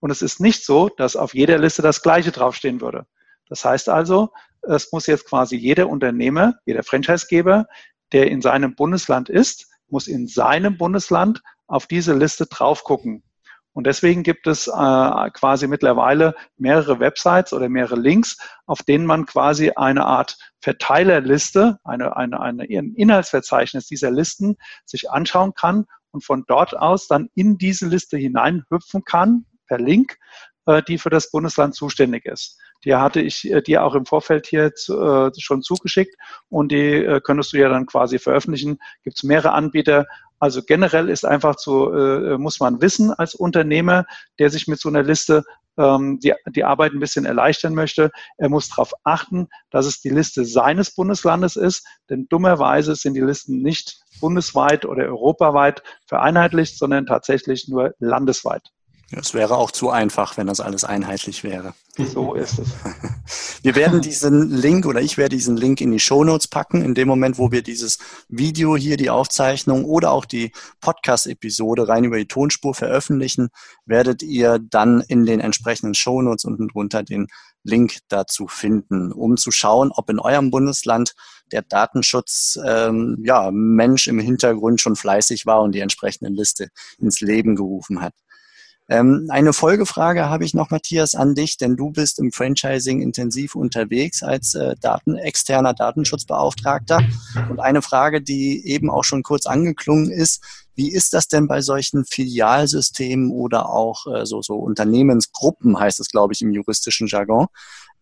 Und es ist nicht so, dass auf jeder Liste das Gleiche draufstehen würde. Das heißt also, es muss jetzt quasi jeder Unternehmer, jeder Franchisegeber, der in seinem Bundesland ist, muss in seinem Bundesland auf diese Liste drauf gucken. Und deswegen gibt es äh, quasi mittlerweile mehrere Websites oder mehrere Links, auf denen man quasi eine Art Verteilerliste, eine, eine, eine, ein Inhaltsverzeichnis dieser Listen sich anschauen kann und von dort aus dann in diese Liste hineinhüpfen kann, per Link, äh, die für das Bundesland zuständig ist. Die hatte ich äh, dir auch im Vorfeld hier äh, schon zugeschickt und die könntest du ja dann quasi veröffentlichen. Gibt es mehrere Anbieter. Also generell ist einfach zu, muss man wissen als Unternehmer, der sich mit so einer Liste ähm, die, die Arbeit ein bisschen erleichtern möchte. Er muss darauf achten, dass es die Liste seines Bundeslandes ist, denn dummerweise sind die Listen nicht bundesweit oder europaweit vereinheitlicht, sondern tatsächlich nur landesweit. Es wäre auch zu einfach, wenn das alles einheitlich wäre. So ist es. Wir werden diesen Link oder ich werde diesen Link in die Show Notes packen. In dem Moment, wo wir dieses Video hier, die Aufzeichnung oder auch die Podcast-Episode rein über die Tonspur veröffentlichen, werdet ihr dann in den entsprechenden Show Notes unten drunter den Link dazu finden, um zu schauen, ob in eurem Bundesland der Datenschutz ähm, ja, Mensch im Hintergrund schon fleißig war und die entsprechende Liste ins Leben gerufen hat. Ähm, eine Folgefrage habe ich noch, Matthias, an dich, denn du bist im Franchising intensiv unterwegs als äh, Daten, externer Datenschutzbeauftragter. Und eine Frage, die eben auch schon kurz angeklungen ist, wie ist das denn bei solchen Filialsystemen oder auch äh, so, so Unternehmensgruppen, heißt es, glaube ich, im juristischen Jargon,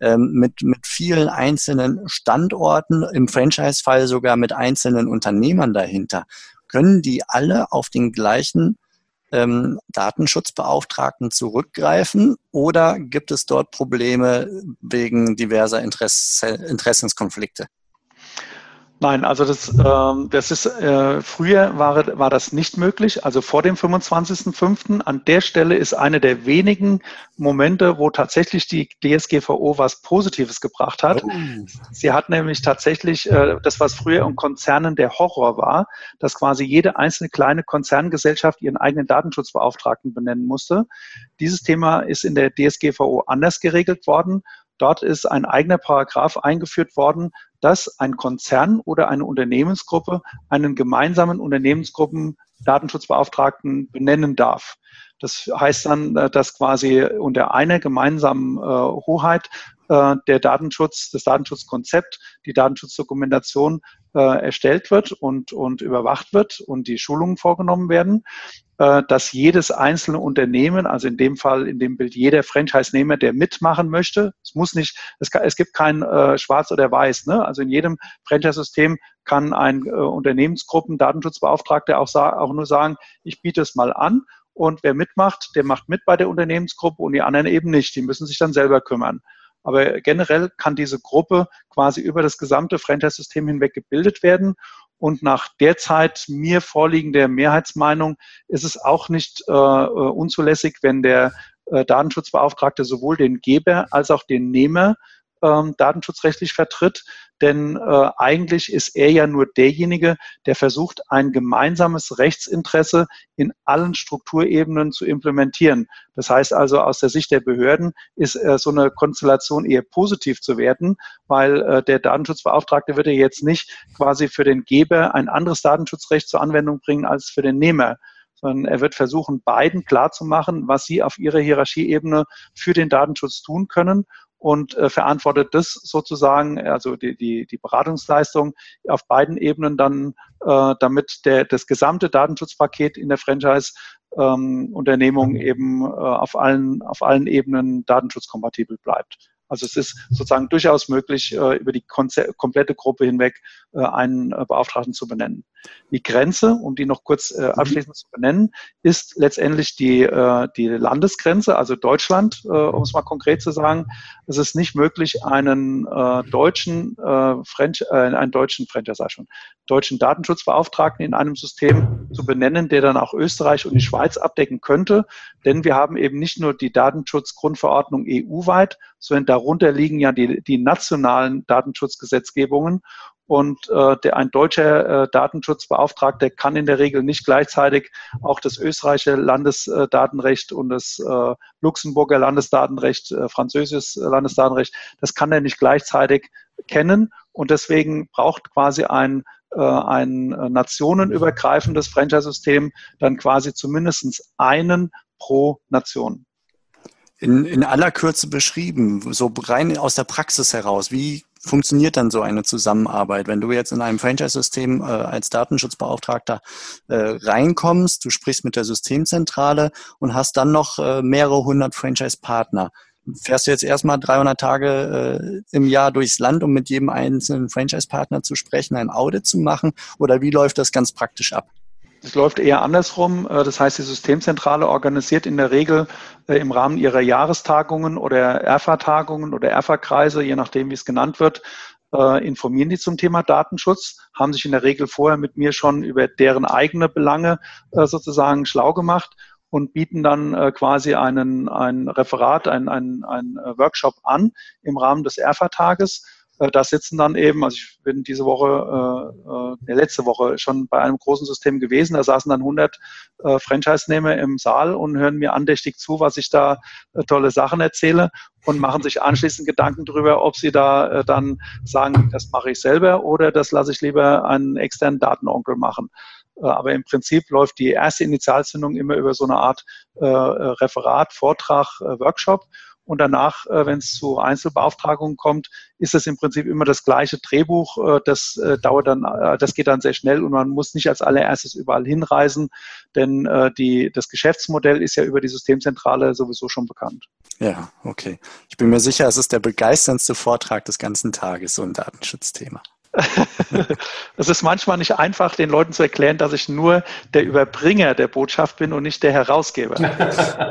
ähm, mit, mit vielen einzelnen Standorten, im Franchise-Fall sogar mit einzelnen Unternehmern dahinter? Können die alle auf den gleichen ähm, Datenschutzbeauftragten zurückgreifen oder gibt es dort Probleme wegen diverser Interesse, Interessenskonflikte? Nein, also das, ähm, das ist äh, früher war, war das nicht möglich, also vor dem 25.05. An der Stelle ist eine der wenigen Momente, wo tatsächlich die DSGVO was Positives gebracht hat. Oh. Sie hat nämlich tatsächlich äh, das, was früher in Konzernen der Horror war, dass quasi jede einzelne kleine Konzerngesellschaft ihren eigenen Datenschutzbeauftragten benennen musste. Dieses Thema ist in der DSGVO anders geregelt worden. Dort ist ein eigener Paragraph eingeführt worden, dass ein Konzern oder eine Unternehmensgruppe einen gemeinsamen Unternehmensgruppen Datenschutzbeauftragten benennen darf. Das heißt dann, äh, dass quasi unter einer gemeinsamen äh, Hoheit äh, der Datenschutz, das Datenschutzkonzept, die Datenschutzdokumentation äh, erstellt wird und, und überwacht wird und die Schulungen vorgenommen werden. Äh, dass jedes einzelne Unternehmen, also in dem Fall, in dem Bild jeder Franchise-Nehmer, der mitmachen möchte, es muss nicht, es, kann, es gibt kein äh, Schwarz oder Weiß, ne? also in jedem Franchise-System kann ein äh, Unternehmensgruppen Datenschutzbeauftragter auch, auch nur sagen, ich biete es mal an und wer mitmacht, der macht mit bei der Unternehmensgruppe und die anderen eben nicht, die müssen sich dann selber kümmern. Aber generell kann diese Gruppe quasi über das gesamte Franchise-System hinweg gebildet werden. Und nach derzeit mir vorliegender Mehrheitsmeinung ist es auch nicht äh, äh, unzulässig, wenn der äh, Datenschutzbeauftragte sowohl den Geber als auch den Nehmer ähm, datenschutzrechtlich vertritt. Denn äh, eigentlich ist er ja nur derjenige, der versucht, ein gemeinsames Rechtsinteresse in allen Strukturebenen zu implementieren. Das heißt also, aus der Sicht der Behörden ist äh, so eine Konstellation eher positiv zu werten, weil äh, der Datenschutzbeauftragte wird ja jetzt nicht quasi für den Geber ein anderes Datenschutzrecht zur Anwendung bringen als für den Nehmer sondern er wird versuchen, beiden klarzumachen, was sie auf ihrer Hierarchieebene für den Datenschutz tun können und äh, verantwortet das sozusagen, also die, die, die Beratungsleistung auf beiden Ebenen dann, äh, damit der, das gesamte Datenschutzpaket in der Franchise-Unternehmung ähm, eben äh, auf, allen, auf allen Ebenen datenschutzkompatibel bleibt. Also es ist sozusagen durchaus möglich, äh, über die komplette Gruppe hinweg äh, einen äh, Beauftragten zu benennen. Die Grenze, um die noch kurz mhm. abschließend zu benennen, ist letztendlich die, die Landesgrenze, also Deutschland, um es mal konkret zu sagen. Es ist nicht möglich, einen deutschen French, einen deutschen Franchise, schon, deutschen Datenschutzbeauftragten in einem System zu benennen, der dann auch Österreich und die Schweiz abdecken könnte. Denn wir haben eben nicht nur die Datenschutzgrundverordnung EU-weit, sondern darunter liegen ja die, die nationalen Datenschutzgesetzgebungen. Und äh, der, ein deutscher äh, Datenschutzbeauftragter kann in der Regel nicht gleichzeitig auch das österreichische Landesdatenrecht und das äh, Luxemburger Landesdatenrecht, äh, französisches Landesdatenrecht, das kann er nicht gleichzeitig kennen. Und deswegen braucht quasi ein äh, ein nationenübergreifendes Franchise-System dann quasi zumindest einen pro Nation in, in aller Kürze beschrieben, so rein aus der Praxis heraus. Wie funktioniert dann so eine Zusammenarbeit? Wenn du jetzt in einem Franchise-System äh, als Datenschutzbeauftragter äh, reinkommst, du sprichst mit der Systemzentrale und hast dann noch äh, mehrere hundert Franchise-Partner. Fährst du jetzt erstmal 300 Tage äh, im Jahr durchs Land, um mit jedem einzelnen Franchise-Partner zu sprechen, ein Audit zu machen? Oder wie läuft das ganz praktisch ab? Es läuft eher andersrum. Äh, das heißt, die Systemzentrale organisiert in der Regel äh, im Rahmen ihrer Jahrestagungen oder ERFA-Tagungen oder ERFA-Kreise, je nachdem, wie es genannt wird, äh, informieren die zum Thema Datenschutz, haben sich in der Regel vorher mit mir schon über deren eigene Belange sozusagen schlau gemacht und bieten dann quasi einen, ein Referat, ein, ein, ein Workshop an im Rahmen des ERFA-Tages äh, da sitzen dann eben, also ich bin diese Woche, äh, äh, letzte Woche schon bei einem großen System gewesen, da saßen dann 100 äh, Franchise-Nehmer im Saal und hören mir andächtig zu, was ich da äh, tolle Sachen erzähle und machen sich anschließend Gedanken darüber, ob sie da äh, dann sagen, das mache ich selber oder das lasse ich lieber einen externen Datenonkel machen. Äh, aber im Prinzip läuft die erste Initialzündung immer über so eine Art äh, Referat, Vortrag, äh, Workshop. Und danach, äh, wenn es zu Einzelbeauftragungen kommt, ist es im Prinzip immer das gleiche Drehbuch. Äh, das äh, dauert dann, das geht dann sehr schnell und man muss nicht als allererstes überall hinreisen, denn die, das Geschäftsmodell ist ja über die Systemzentrale sowieso schon bekannt. Ja, okay. Ich bin mir sicher, es ist der begeisterndste Vortrag des ganzen Tages, so ein Datenschutzthema. es ist manchmal nicht einfach, den Leuten zu erklären, dass ich nur der Überbringer der Botschaft bin und nicht der Herausgeber.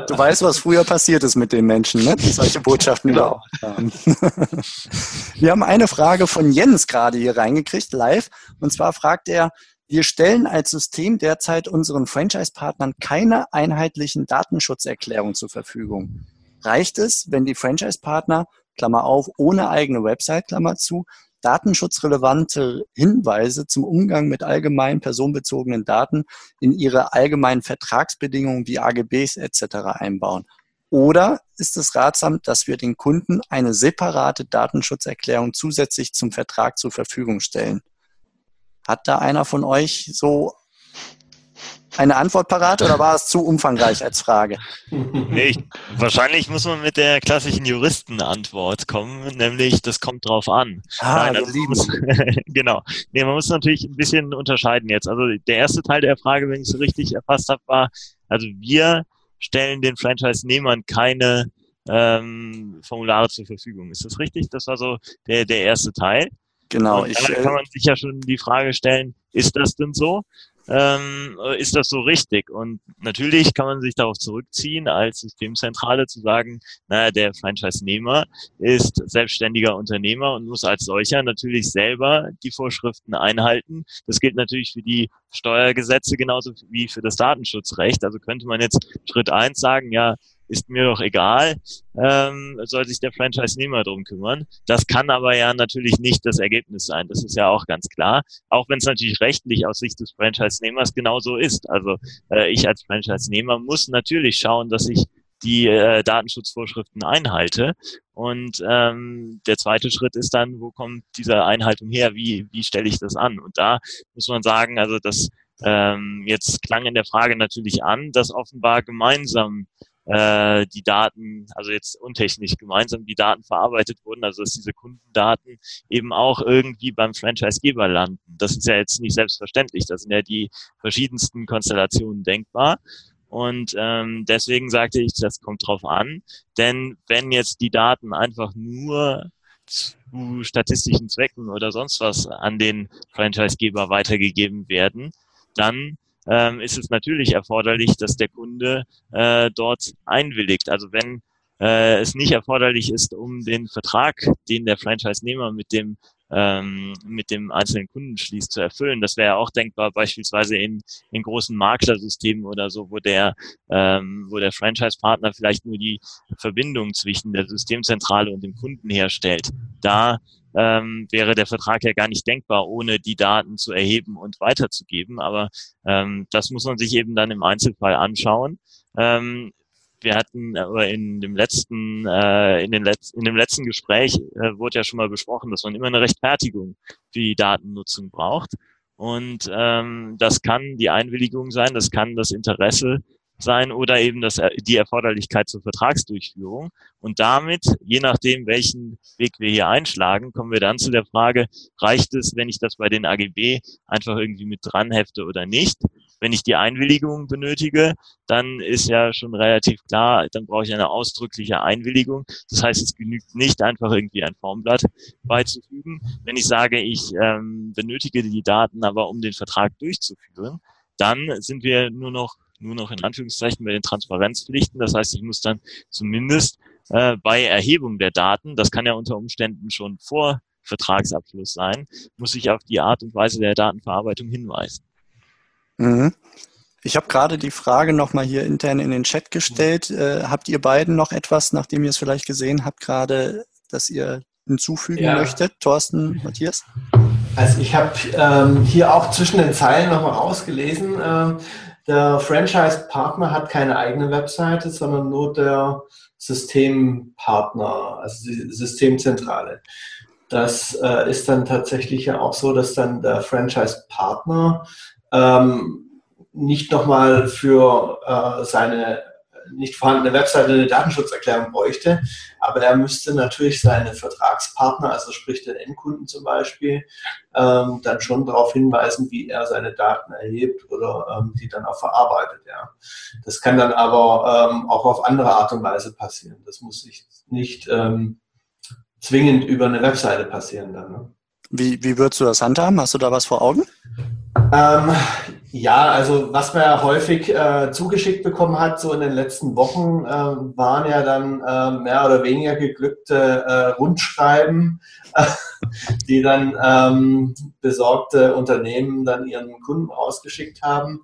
Du weißt, was früher passiert ist mit den Menschen, ne? die solche Botschaften genau. haben. Wir haben eine Frage von Jens gerade hier reingekriegt, live. Und zwar fragt er, wir stellen als System derzeit unseren Franchise-Partnern keine einheitlichen Datenschutzerklärungen zur Verfügung. Reicht es, wenn die Franchise-Partner, Klammer auf, ohne eigene Website, Klammer zu, datenschutzrelevante Hinweise zum Umgang mit allgemein personenbezogenen Daten in ihre allgemeinen Vertragsbedingungen wie AGBs etc. einbauen? Oder ist es ratsam, dass wir den Kunden eine separate Datenschutzerklärung zusätzlich zum Vertrag zur Verfügung stellen? Hat da einer von euch so eine Antwort parat oder war es zu umfangreich als Frage? Nee, wahrscheinlich muss man mit der klassischen Juristenantwort kommen, nämlich das kommt drauf an. Ah, Nein, wir muss, genau. Nee, man muss natürlich ein bisschen unterscheiden jetzt. Also der erste Teil der Frage, wenn ich es richtig erfasst habe, war, also wir stellen den Franchise-Nehmern keine ähm, Formulare zur Verfügung. Ist das richtig? Das war so der, der erste Teil. Genau. Und dann kann man sich ja schon die Frage stellen, ist das denn so? Ähm, ist das so richtig? Und natürlich kann man sich darauf zurückziehen, als Systemzentrale zu sagen, naja, der Franchise-Nehmer ist selbstständiger Unternehmer und muss als solcher natürlich selber die Vorschriften einhalten. Das gilt natürlich für die Steuergesetze genauso wie für das Datenschutzrecht. Also könnte man jetzt Schritt eins sagen, ja, ist mir doch egal, ähm, soll sich der Franchise-Nehmer drum kümmern. Das kann aber ja natürlich nicht das Ergebnis sein. Das ist ja auch ganz klar. Auch wenn es natürlich rechtlich aus Sicht des Franchise-Nehmers genauso ist. Also äh, ich als Franchise-Nehmer muss natürlich schauen, dass ich die äh, Datenschutzvorschriften einhalte. Und ähm, der zweite Schritt ist dann, wo kommt diese Einhaltung her? Wie, wie stelle ich das an? Und da muss man sagen, also das ähm, jetzt klang in der Frage natürlich an, dass offenbar gemeinsam äh, die Daten, also jetzt untechnisch gemeinsam die Daten verarbeitet wurden, also dass diese Kundendaten eben auch irgendwie beim Franchisegeber landen. Das ist ja jetzt nicht selbstverständlich. Da sind ja die verschiedensten Konstellationen denkbar. Und ähm, deswegen sagte ich, das kommt drauf an. Denn wenn jetzt die Daten einfach nur zu statistischen Zwecken oder sonst was an den Franchisegeber weitergegeben werden, dann ähm, ist es natürlich erforderlich, dass der Kunde äh, dort einwilligt. Also wenn äh, es nicht erforderlich ist, um den Vertrag, den der Franchise-Nehmer mit dem ähm, mit dem einzelnen Kunden schließt, zu erfüllen. Das wäre auch denkbar beispielsweise in, in großen Maklersystemen oder so, wo der, ähm, wo der Franchise-Partner vielleicht nur die Verbindung zwischen der Systemzentrale und dem Kunden herstellt. Da ähm, wäre der Vertrag ja gar nicht denkbar, ohne die Daten zu erheben und weiterzugeben. Aber ähm, das muss man sich eben dann im Einzelfall anschauen. Ähm, wir hatten aber in dem letzten, äh, in, den Letz in dem letzten Gespräch äh, wurde ja schon mal besprochen, dass man immer eine Rechtfertigung für die Datennutzung braucht. Und ähm, das kann die Einwilligung sein, das kann das Interesse sein oder eben das, die Erforderlichkeit zur Vertragsdurchführung. Und damit, je nachdem, welchen Weg wir hier einschlagen, kommen wir dann zu der Frage, reicht es, wenn ich das bei den AGB einfach irgendwie mit dran hefte oder nicht? Wenn ich die Einwilligung benötige, dann ist ja schon relativ klar, dann brauche ich eine ausdrückliche Einwilligung. Das heißt, es genügt nicht einfach irgendwie ein Formblatt beizufügen. Wenn ich sage, ich ähm, benötige die Daten aber, um den Vertrag durchzuführen, dann sind wir nur noch nur noch in Anführungszeichen bei den Transparenzpflichten. Das heißt, ich muss dann zumindest äh, bei Erhebung der Daten, das kann ja unter Umständen schon vor Vertragsabschluss sein, muss ich auf die Art und Weise der Datenverarbeitung hinweisen. Mhm. Ich habe gerade die Frage nochmal hier intern in den Chat gestellt. Äh, habt ihr beiden noch etwas, nachdem ihr es vielleicht gesehen habt, gerade, dass ihr hinzufügen ja. möchtet? Thorsten, Matthias? Also ich habe ähm, hier auch zwischen den Zeilen nochmal rausgelesen, äh, der Franchise-Partner hat keine eigene Webseite, sondern nur der Systempartner, also die Systemzentrale. Das äh, ist dann tatsächlich ja auch so, dass dann der Franchise-Partner ähm, nicht nochmal für äh, seine nicht vorhandene Webseite eine Datenschutzerklärung bräuchte, aber er müsste natürlich seine Vertragspartner, also sprich den Endkunden zum Beispiel, ähm, dann schon darauf hinweisen, wie er seine Daten erhebt oder ähm, die dann auch verarbeitet. Ja. Das kann dann aber ähm, auch auf andere Art und Weise passieren. Das muss nicht, nicht ähm, zwingend über eine Webseite passieren dann. Ne? Wie, wie würdest du das handhaben? Hast du da was vor Augen? Ähm, ja, also was man ja häufig äh, zugeschickt bekommen hat, so in den letzten Wochen, äh, waren ja dann äh, mehr oder weniger geglückte äh, Rundschreiben, die dann ähm, besorgte Unternehmen dann ihren Kunden ausgeschickt haben.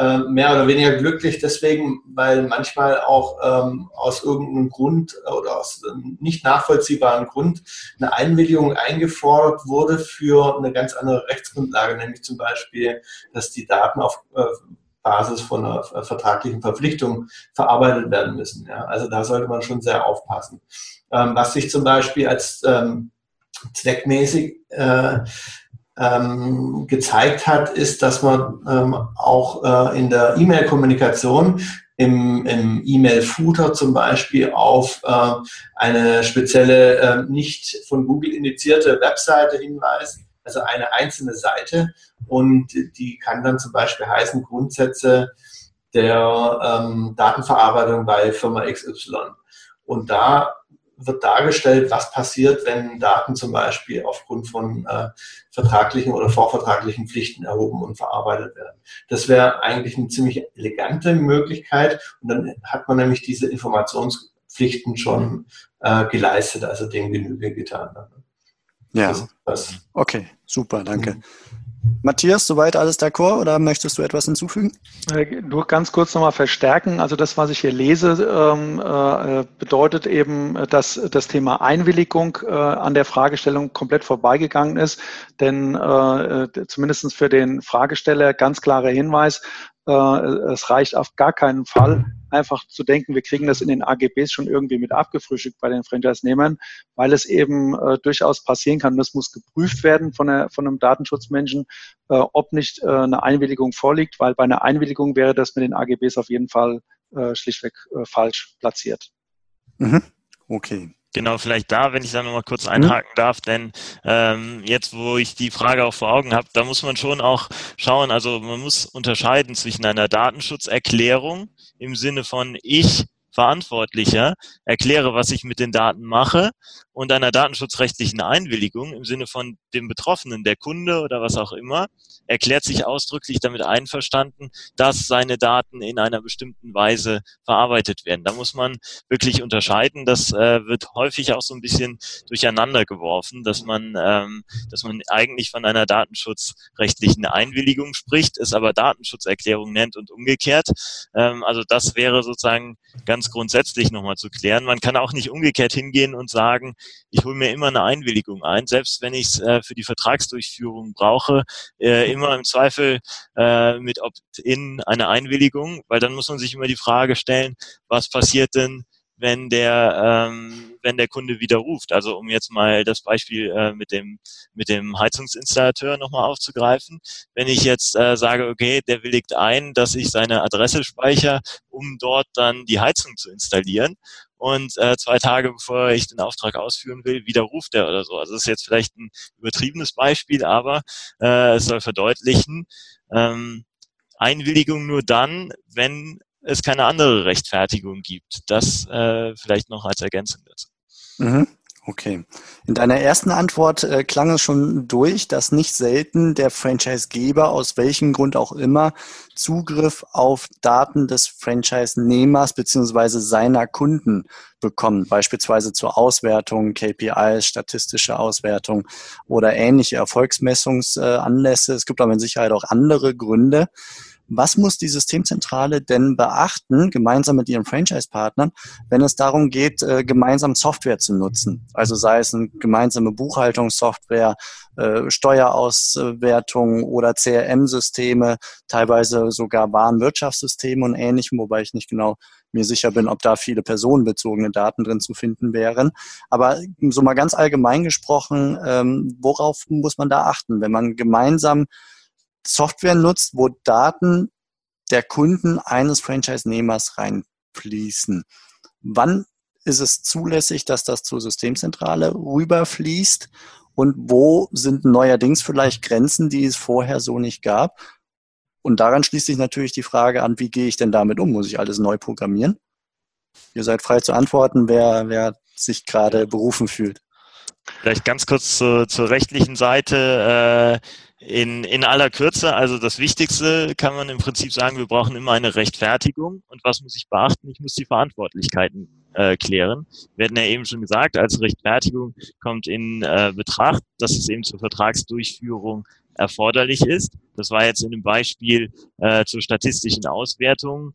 Ähm, mehr oder weniger glücklich deswegen, weil manchmal auch ähm, aus irgendeinem Grund oder aus nicht nachvollziehbaren Grund eine Einwilligung eingefordert wurde für eine ganz andere Rechtsgrundlage, nämlich zum Beispiel, dass die Daten auf äh, Basis von einer vertraglichen Verpflichtung verarbeitet werden müssen. Ja? Also da sollte man schon sehr aufpassen. Ähm, was sich zum Beispiel als ähm, zweckmäßig äh, ähm, gezeigt hat, ist, dass man ähm, auch äh, in der E-Mail-Kommunikation im, im E-Mail-Footer zum Beispiel auf äh, eine spezielle, äh, nicht von Google indizierte Webseite hinweist, also eine einzelne Seite und die kann dann zum Beispiel heißen Grundsätze der ähm, Datenverarbeitung bei Firma XY. Und da wird dargestellt, was passiert, wenn Daten zum Beispiel aufgrund von äh, vertraglichen oder vorvertraglichen Pflichten erhoben und verarbeitet werden. Das wäre eigentlich eine ziemlich elegante Möglichkeit und dann hat man nämlich diese Informationspflichten schon äh, geleistet, also dem Genüge getan. Ja. Das, das. Okay, super, danke. Mhm. Matthias, soweit alles d'accord oder möchtest du etwas hinzufügen? Äh, nur ganz kurz nochmal verstärken. Also das, was ich hier lese, ähm, äh, bedeutet eben, dass das Thema Einwilligung äh, an der Fragestellung komplett vorbeigegangen ist. Denn zumindest für den Fragesteller ganz klarer Hinweis, es reicht auf gar keinen Fall, einfach zu denken, wir kriegen das in den AGBs schon irgendwie mit abgefrühstückt bei den Franchise-Nehmern, weil es eben äh, durchaus passieren kann. Das muss geprüft werden von, der, von einem Datenschutzmenschen, äh, ob nicht äh, eine Einwilligung vorliegt, weil bei einer Einwilligung wäre das mit den AGBs auf jeden Fall äh, schlichtweg äh, falsch platziert. Mhm. Okay. Genau, vielleicht da, wenn ich da nochmal kurz mhm. einhaken darf, denn ähm, jetzt, wo ich die Frage auch vor Augen habe, da muss man schon auch schauen, also man muss unterscheiden zwischen einer Datenschutzerklärung im Sinne von ich Verantwortlicher erkläre, was ich mit den Daten mache und einer datenschutzrechtlichen Einwilligung im Sinne von dem Betroffenen, der Kunde oder was auch immer, erklärt sich ausdrücklich damit einverstanden, dass seine Daten in einer bestimmten Weise verarbeitet werden. Da muss man wirklich unterscheiden. Das äh, wird häufig auch so ein bisschen durcheinander geworfen, dass man, ähm, dass man eigentlich von einer datenschutzrechtlichen Einwilligung spricht, es aber Datenschutzerklärung nennt und umgekehrt. Ähm, also das wäre sozusagen ganz grundsätzlich nochmal zu klären. Man kann auch nicht umgekehrt hingehen und sagen, ich hole mir immer eine Einwilligung ein, selbst wenn ich es äh, für die Vertragsdurchführung brauche, äh, immer im Zweifel äh, mit Opt-in eine Einwilligung, weil dann muss man sich immer die Frage stellen, was passiert denn, wenn der ähm, wenn der Kunde widerruft. Also um jetzt mal das Beispiel äh, mit dem mit dem Heizungsinstallateur nochmal aufzugreifen. Wenn ich jetzt äh, sage, okay, der willigt ein, dass ich seine Adresse speichere, um dort dann die Heizung zu installieren und äh, zwei Tage bevor ich den Auftrag ausführen will, widerruft er oder so. Also das ist jetzt vielleicht ein übertriebenes Beispiel, aber äh, es soll verdeutlichen, ähm, Einwilligung nur dann, wenn es keine andere Rechtfertigung gibt. Das äh, vielleicht noch als Ergänzung dazu. Mhm. Okay. In deiner ersten Antwort äh, klang es schon durch, dass nicht selten der Franchisegeber aus welchem Grund auch immer Zugriff auf Daten des Franchise-Nehmers beziehungsweise seiner Kunden bekommt, beispielsweise zur Auswertung, KPIs, statistische Auswertung oder ähnliche Erfolgsmessungsanlässe. Es gibt aber in Sicherheit auch andere Gründe. Was muss die Systemzentrale denn beachten, gemeinsam mit ihren Franchise-Partnern, wenn es darum geht, äh, gemeinsam Software zu nutzen? Also sei es eine gemeinsame Buchhaltungssoftware, äh, Steuerauswertung oder CRM-Systeme, teilweise sogar Warenwirtschaftssysteme und ähnlichem, wobei ich nicht genau mir sicher bin, ob da viele personenbezogene Daten drin zu finden wären. Aber so mal ganz allgemein gesprochen, ähm, worauf muss man da achten, wenn man gemeinsam Software nutzt, wo Daten der Kunden eines Franchise-Nehmers reinfließen? Wann ist es zulässig, dass das zur Systemzentrale rüberfließt? Und wo sind neuerdings vielleicht Grenzen, die es vorher so nicht gab? Und daran schließt sich natürlich die Frage an, wie gehe ich denn damit um? Muss ich alles neu programmieren? Ihr seid frei zu antworten, wer, wer sich gerade berufen fühlt. Vielleicht ganz kurz zur, zur rechtlichen Seite. Äh, in, in aller Kürze, also das Wichtigste kann man im Prinzip sagen, wir brauchen immer eine Rechtfertigung. Und was muss ich beachten? Ich muss die Verantwortlichkeiten äh, klären. Wir hatten ja eben schon gesagt, als Rechtfertigung kommt in äh, Betracht, dass es eben zur Vertragsdurchführung erforderlich ist. Das war jetzt in dem Beispiel äh, zur statistischen Auswertung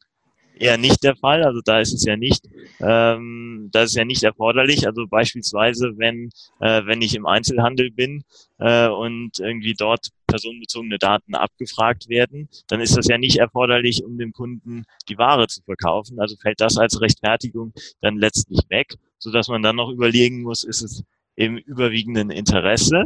eher nicht der Fall. Also da ist es ja nicht, ähm, das ist ja nicht erforderlich. Also beispielsweise, wenn äh, wenn ich im Einzelhandel bin äh, und irgendwie dort personenbezogene Daten abgefragt werden, dann ist das ja nicht erforderlich, um dem Kunden die Ware zu verkaufen. Also fällt das als Rechtfertigung dann letztlich weg, so dass man dann noch überlegen muss, ist es im überwiegenden Interesse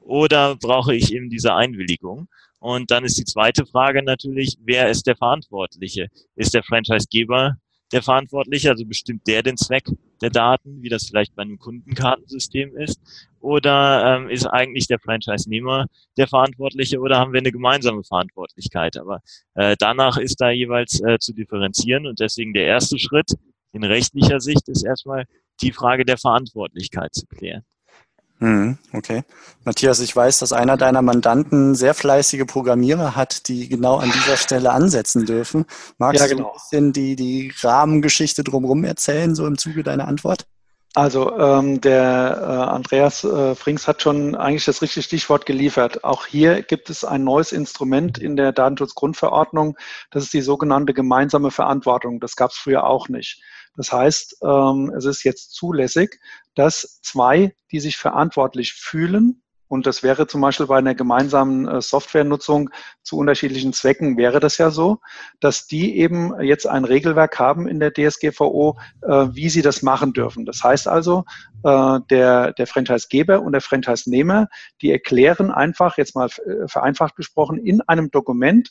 oder brauche ich eben diese Einwilligung? Und dann ist die zweite Frage natürlich, wer ist der Verantwortliche? Ist der Franchisegeber der Verantwortliche, also bestimmt der den Zweck der Daten, wie das vielleicht bei einem Kundenkartensystem ist? Oder ähm, ist eigentlich der Franchise-Nehmer der Verantwortliche oder haben wir eine gemeinsame Verantwortlichkeit? Aber äh, danach ist da jeweils äh, zu differenzieren und deswegen der erste Schritt in rechtlicher Sicht ist erstmal die Frage der Verantwortlichkeit zu klären. Mhm, okay. Matthias, ich weiß, dass einer deiner Mandanten sehr fleißige Programmierer hat, die genau an dieser Stelle ansetzen dürfen. Magst ja, genau. du ein bisschen die, die Rahmengeschichte drumherum erzählen, so im Zuge deiner Antwort? Also ähm, der äh, Andreas äh, Frings hat schon eigentlich das richtige Stichwort geliefert. Auch hier gibt es ein neues Instrument in der Datenschutzgrundverordnung. Das ist die sogenannte gemeinsame Verantwortung. Das gab es früher auch nicht. Das heißt, ähm, es ist jetzt zulässig, dass zwei, die sich verantwortlich fühlen, und das wäre zum Beispiel bei einer gemeinsamen äh, Softwarenutzung zu unterschiedlichen Zwecken, wäre das ja so, dass die eben jetzt ein Regelwerk haben in der DSGVO, äh, wie sie das machen dürfen. Das heißt also, äh, der, der Franchisegeber und der Franchise-Nehmer, die erklären einfach, jetzt mal vereinfacht gesprochen, in einem Dokument,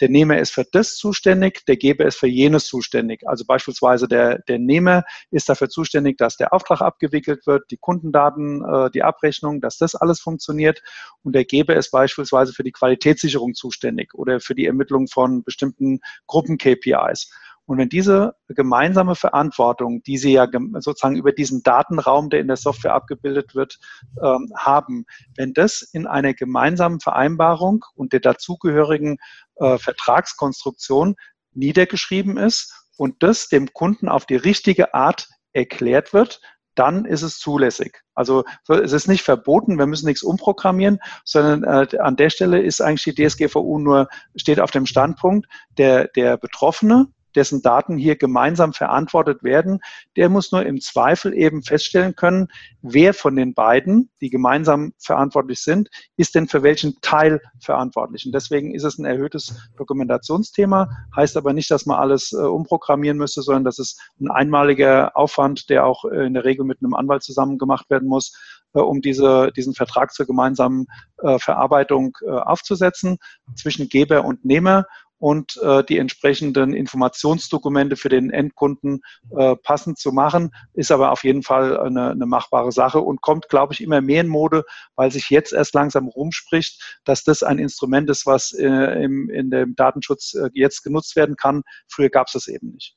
der Nehmer ist für das zuständig, der Geber ist für jenes zuständig. Also beispielsweise der, der Nehmer ist dafür zuständig, dass der Auftrag abgewickelt wird, die Kundendaten, äh, die Abrechnung, dass das alles funktioniert. Und der Geber ist beispielsweise für die Qualitätssicherung zuständig oder für die Ermittlung von bestimmten Gruppen-KPIs. Und wenn diese gemeinsame Verantwortung, die Sie ja sozusagen über diesen Datenraum, der in der Software abgebildet wird, ähm, haben, wenn das in einer gemeinsamen Vereinbarung und der dazugehörigen äh, Vertragskonstruktion niedergeschrieben ist und das dem Kunden auf die richtige Art erklärt wird, dann ist es zulässig. Also es ist nicht verboten, wir müssen nichts umprogrammieren, sondern äh, an der Stelle ist eigentlich die DSGVO nur, steht auf dem Standpunkt, der, der Betroffene dessen Daten hier gemeinsam verantwortet werden, der muss nur im Zweifel eben feststellen können, wer von den beiden, die gemeinsam verantwortlich sind, ist denn für welchen Teil verantwortlich. Und deswegen ist es ein erhöhtes Dokumentationsthema, heißt aber nicht, dass man alles äh, umprogrammieren müsste, sondern das ist ein einmaliger Aufwand, der auch äh, in der Regel mit einem Anwalt zusammen gemacht werden muss, äh, um diese, diesen Vertrag zur gemeinsamen äh, Verarbeitung äh, aufzusetzen zwischen Geber und Nehmer und äh, die entsprechenden Informationsdokumente für den Endkunden äh, passend zu machen, ist aber auf jeden Fall eine, eine machbare Sache und kommt, glaube ich, immer mehr in Mode, weil sich jetzt erst langsam rumspricht, dass das ein Instrument ist, was äh, im, in dem Datenschutz äh, jetzt genutzt werden kann. Früher gab es das eben nicht.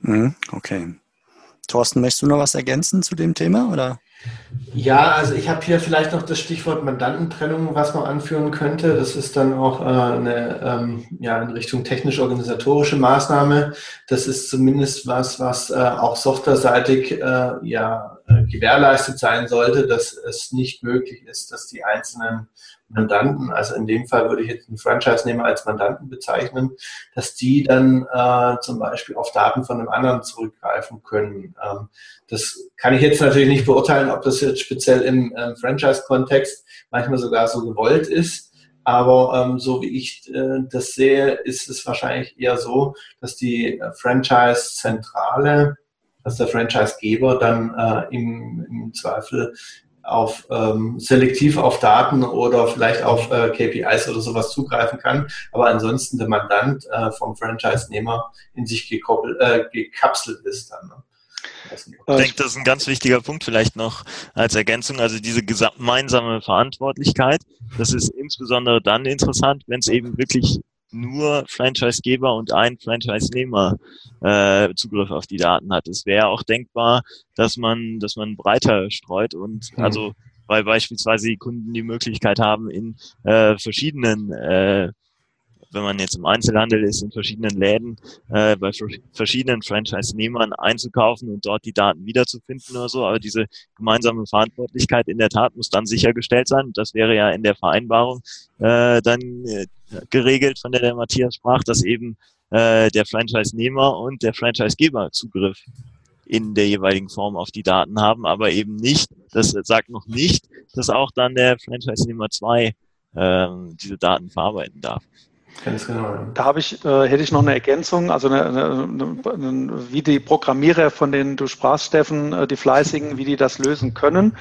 Mhm, okay. Thorsten, möchtest du noch was ergänzen zu dem Thema? Oder? Ja, also ich habe hier vielleicht noch das Stichwort Mandantentrennung, was man anführen könnte. Das ist dann auch äh, eine ähm, ja, in Richtung technisch-organisatorische Maßnahme. Das ist zumindest was, was äh, auch softwareseitig äh, ja äh, gewährleistet sein sollte, dass es nicht möglich ist, dass die einzelnen Mandanten, also in dem Fall würde ich jetzt einen Franchise-Nehmer als Mandanten bezeichnen, dass die dann äh, zum Beispiel auf Daten von einem anderen zurückgreifen können. Ähm, das kann ich jetzt natürlich nicht beurteilen, ob das jetzt speziell im ähm, Franchise-Kontext manchmal sogar so gewollt ist. Aber ähm, so wie ich äh, das sehe, ist es wahrscheinlich eher so, dass die Franchise-Zentrale, dass der Franchise-Geber dann äh, im, im Zweifel auf ähm, selektiv auf Daten oder vielleicht auf äh, KPIs oder sowas zugreifen kann, aber ansonsten der Mandant äh, vom Franchise-Nehmer in sich gekoppelt, äh, gekapselt ist dann. Ne? Ich denke, das ist ein ganz wichtiger Punkt vielleicht noch als Ergänzung. Also diese gemeinsame Verantwortlichkeit, das ist insbesondere dann interessant, wenn es eben wirklich nur Franchisegeber und ein Franchise-Nehmer äh, Zugriff auf die Daten hat. Es wäre auch denkbar, dass man, dass man breiter streut und mhm. also weil beispielsweise die Kunden die Möglichkeit haben, in äh, verschiedenen äh, wenn man jetzt im Einzelhandel ist, in verschiedenen Läden, äh, bei verschiedenen Franchise-Nehmern einzukaufen und dort die Daten wiederzufinden oder so. Aber diese gemeinsame Verantwortlichkeit in der Tat muss dann sichergestellt sein. Das wäre ja in der Vereinbarung äh, dann äh, geregelt, von der der Matthias sprach, dass eben äh, der Franchise-Nehmer und der Franchise-Geber Zugriff in der jeweiligen Form auf die Daten haben, aber eben nicht, das sagt noch nicht, dass auch dann der Franchise-Nehmer 2 ähm, diese Daten verarbeiten darf. Ganz genau. Da habe ich, äh, hätte ich noch eine Ergänzung, also eine, eine, eine, wie die Programmierer, von denen du sprachst, Steffen, äh, die Fleißigen, wie die das lösen können.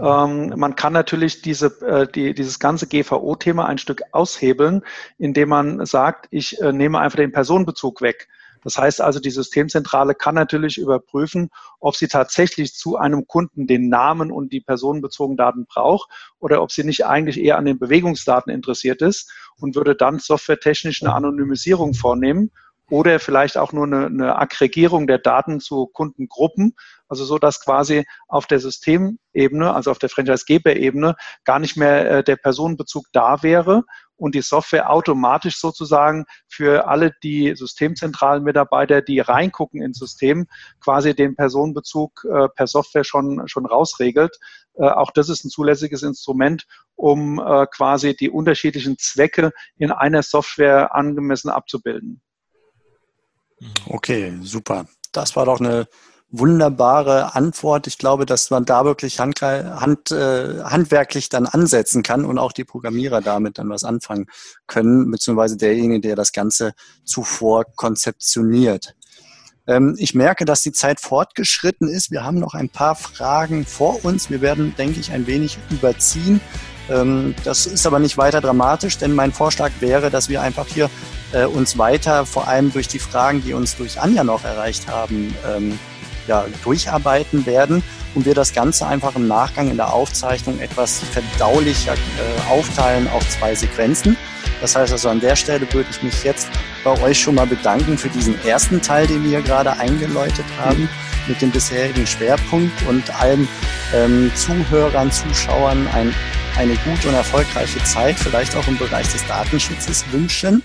Ähm, man kann natürlich diese, äh, die, dieses ganze GVO-Thema ein Stück aushebeln, indem man sagt, ich äh, nehme einfach den Personenbezug weg. Das heißt also, die Systemzentrale kann natürlich überprüfen, ob sie tatsächlich zu einem Kunden den Namen und die personenbezogenen Daten braucht oder ob sie nicht eigentlich eher an den Bewegungsdaten interessiert ist und würde dann softwaretechnisch eine Anonymisierung vornehmen oder vielleicht auch nur eine, eine Aggregierung der Daten zu Kundengruppen, also so, dass quasi auf der Systemebene, also auf der Franchisegeber-Ebene, gar nicht mehr äh, der Personenbezug da wäre und die Software automatisch sozusagen für alle die systemzentralen Mitarbeiter, die reingucken ins System, quasi den Personenbezug äh, per Software schon, schon rausregelt. Äh, auch das ist ein zulässiges Instrument, um äh, quasi die unterschiedlichen Zwecke in einer Software angemessen abzubilden. Okay, super. Das war doch eine wunderbare Antwort. Ich glaube, dass man da wirklich hand, hand, äh, handwerklich dann ansetzen kann und auch die Programmierer damit dann was anfangen können, beziehungsweise derjenige, der das Ganze zuvor konzeptioniert. Ähm, ich merke, dass die Zeit fortgeschritten ist. Wir haben noch ein paar Fragen vor uns. Wir werden, denke ich, ein wenig überziehen. Ähm, das ist aber nicht weiter dramatisch, denn mein Vorschlag wäre, dass wir einfach hier äh, uns weiter, vor allem durch die Fragen, die uns durch Anja noch erreicht haben, ähm, ja, durcharbeiten werden und wir das Ganze einfach im Nachgang in der Aufzeichnung etwas verdaulicher äh, aufteilen auf zwei Sequenzen. Das heißt also an der Stelle würde ich mich jetzt bei euch schon mal bedanken für diesen ersten Teil, den wir gerade eingeläutet haben mit dem bisherigen Schwerpunkt und allen ähm, Zuhörern, Zuschauern ein, eine gute und erfolgreiche Zeit, vielleicht auch im Bereich des Datenschutzes wünschen.